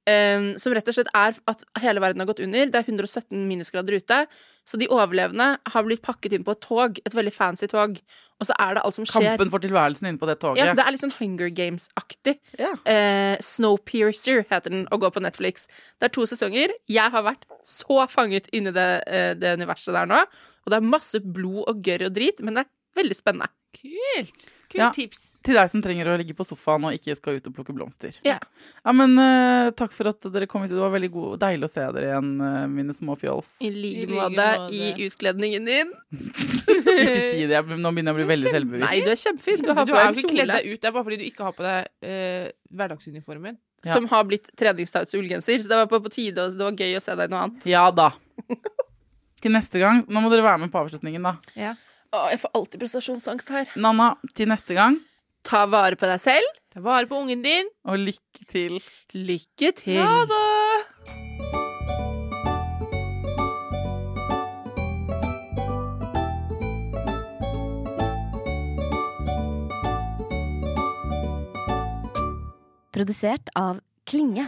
C: Um, som rett og slett er at hele verden har gått under. Det er 117 minusgrader ute. Så de overlevende har blitt pakket inn på et tog. Et veldig fancy tog. Og så er det alt som skjer.
B: Kampen for tilværelsen inne på det toget.
C: Ja, det er litt sånn Hunger Games-aktig.
B: Ja.
C: Eh, Snowpiercer heter den, og går på Netflix. Det er to sesonger. Jeg har vært så fanget inni det, eh, det universet der nå. Og det er masse blod og gørr og drit, men det er veldig spennende.
D: Kult. Kult
B: Ja.
D: tips.
B: Til deg som trenger å ligge på sofaen og ikke skal ut og plukke blomster.
C: Ja.
B: Ja, men uh, Takk for at dere kom hit. Det var veldig god, deilig å se dere igjen, uh, mine små fjols.
C: I
D: I
C: like måte i utkledningen din.
B: Ikke si det, jeg- nå begynner jeg å bli veldig selvbevisst.
C: Nei, du er kjempefin. Du
D: Du,
C: har på
D: er jo ikke kledd deg ut, det er bare fordi du ikke har på deg uh, hverdagsuniformen.
B: Ja.
C: som har blitt treningstights og ullgenser. Så det var på, på tide, og det var gøy å se deg i noe annet.
B: Ja da. Til neste gang. Nå må dere være med på avslutningen, da.
C: Å, jeg får alltid prestasjonsangst her.
B: Nanna, til neste gang.
C: Ta vare på deg selv.
D: Ta vare på ungen din.
B: Og lykke til.
C: Lykke til.
D: Ha det!
F: Produsert av Klinge.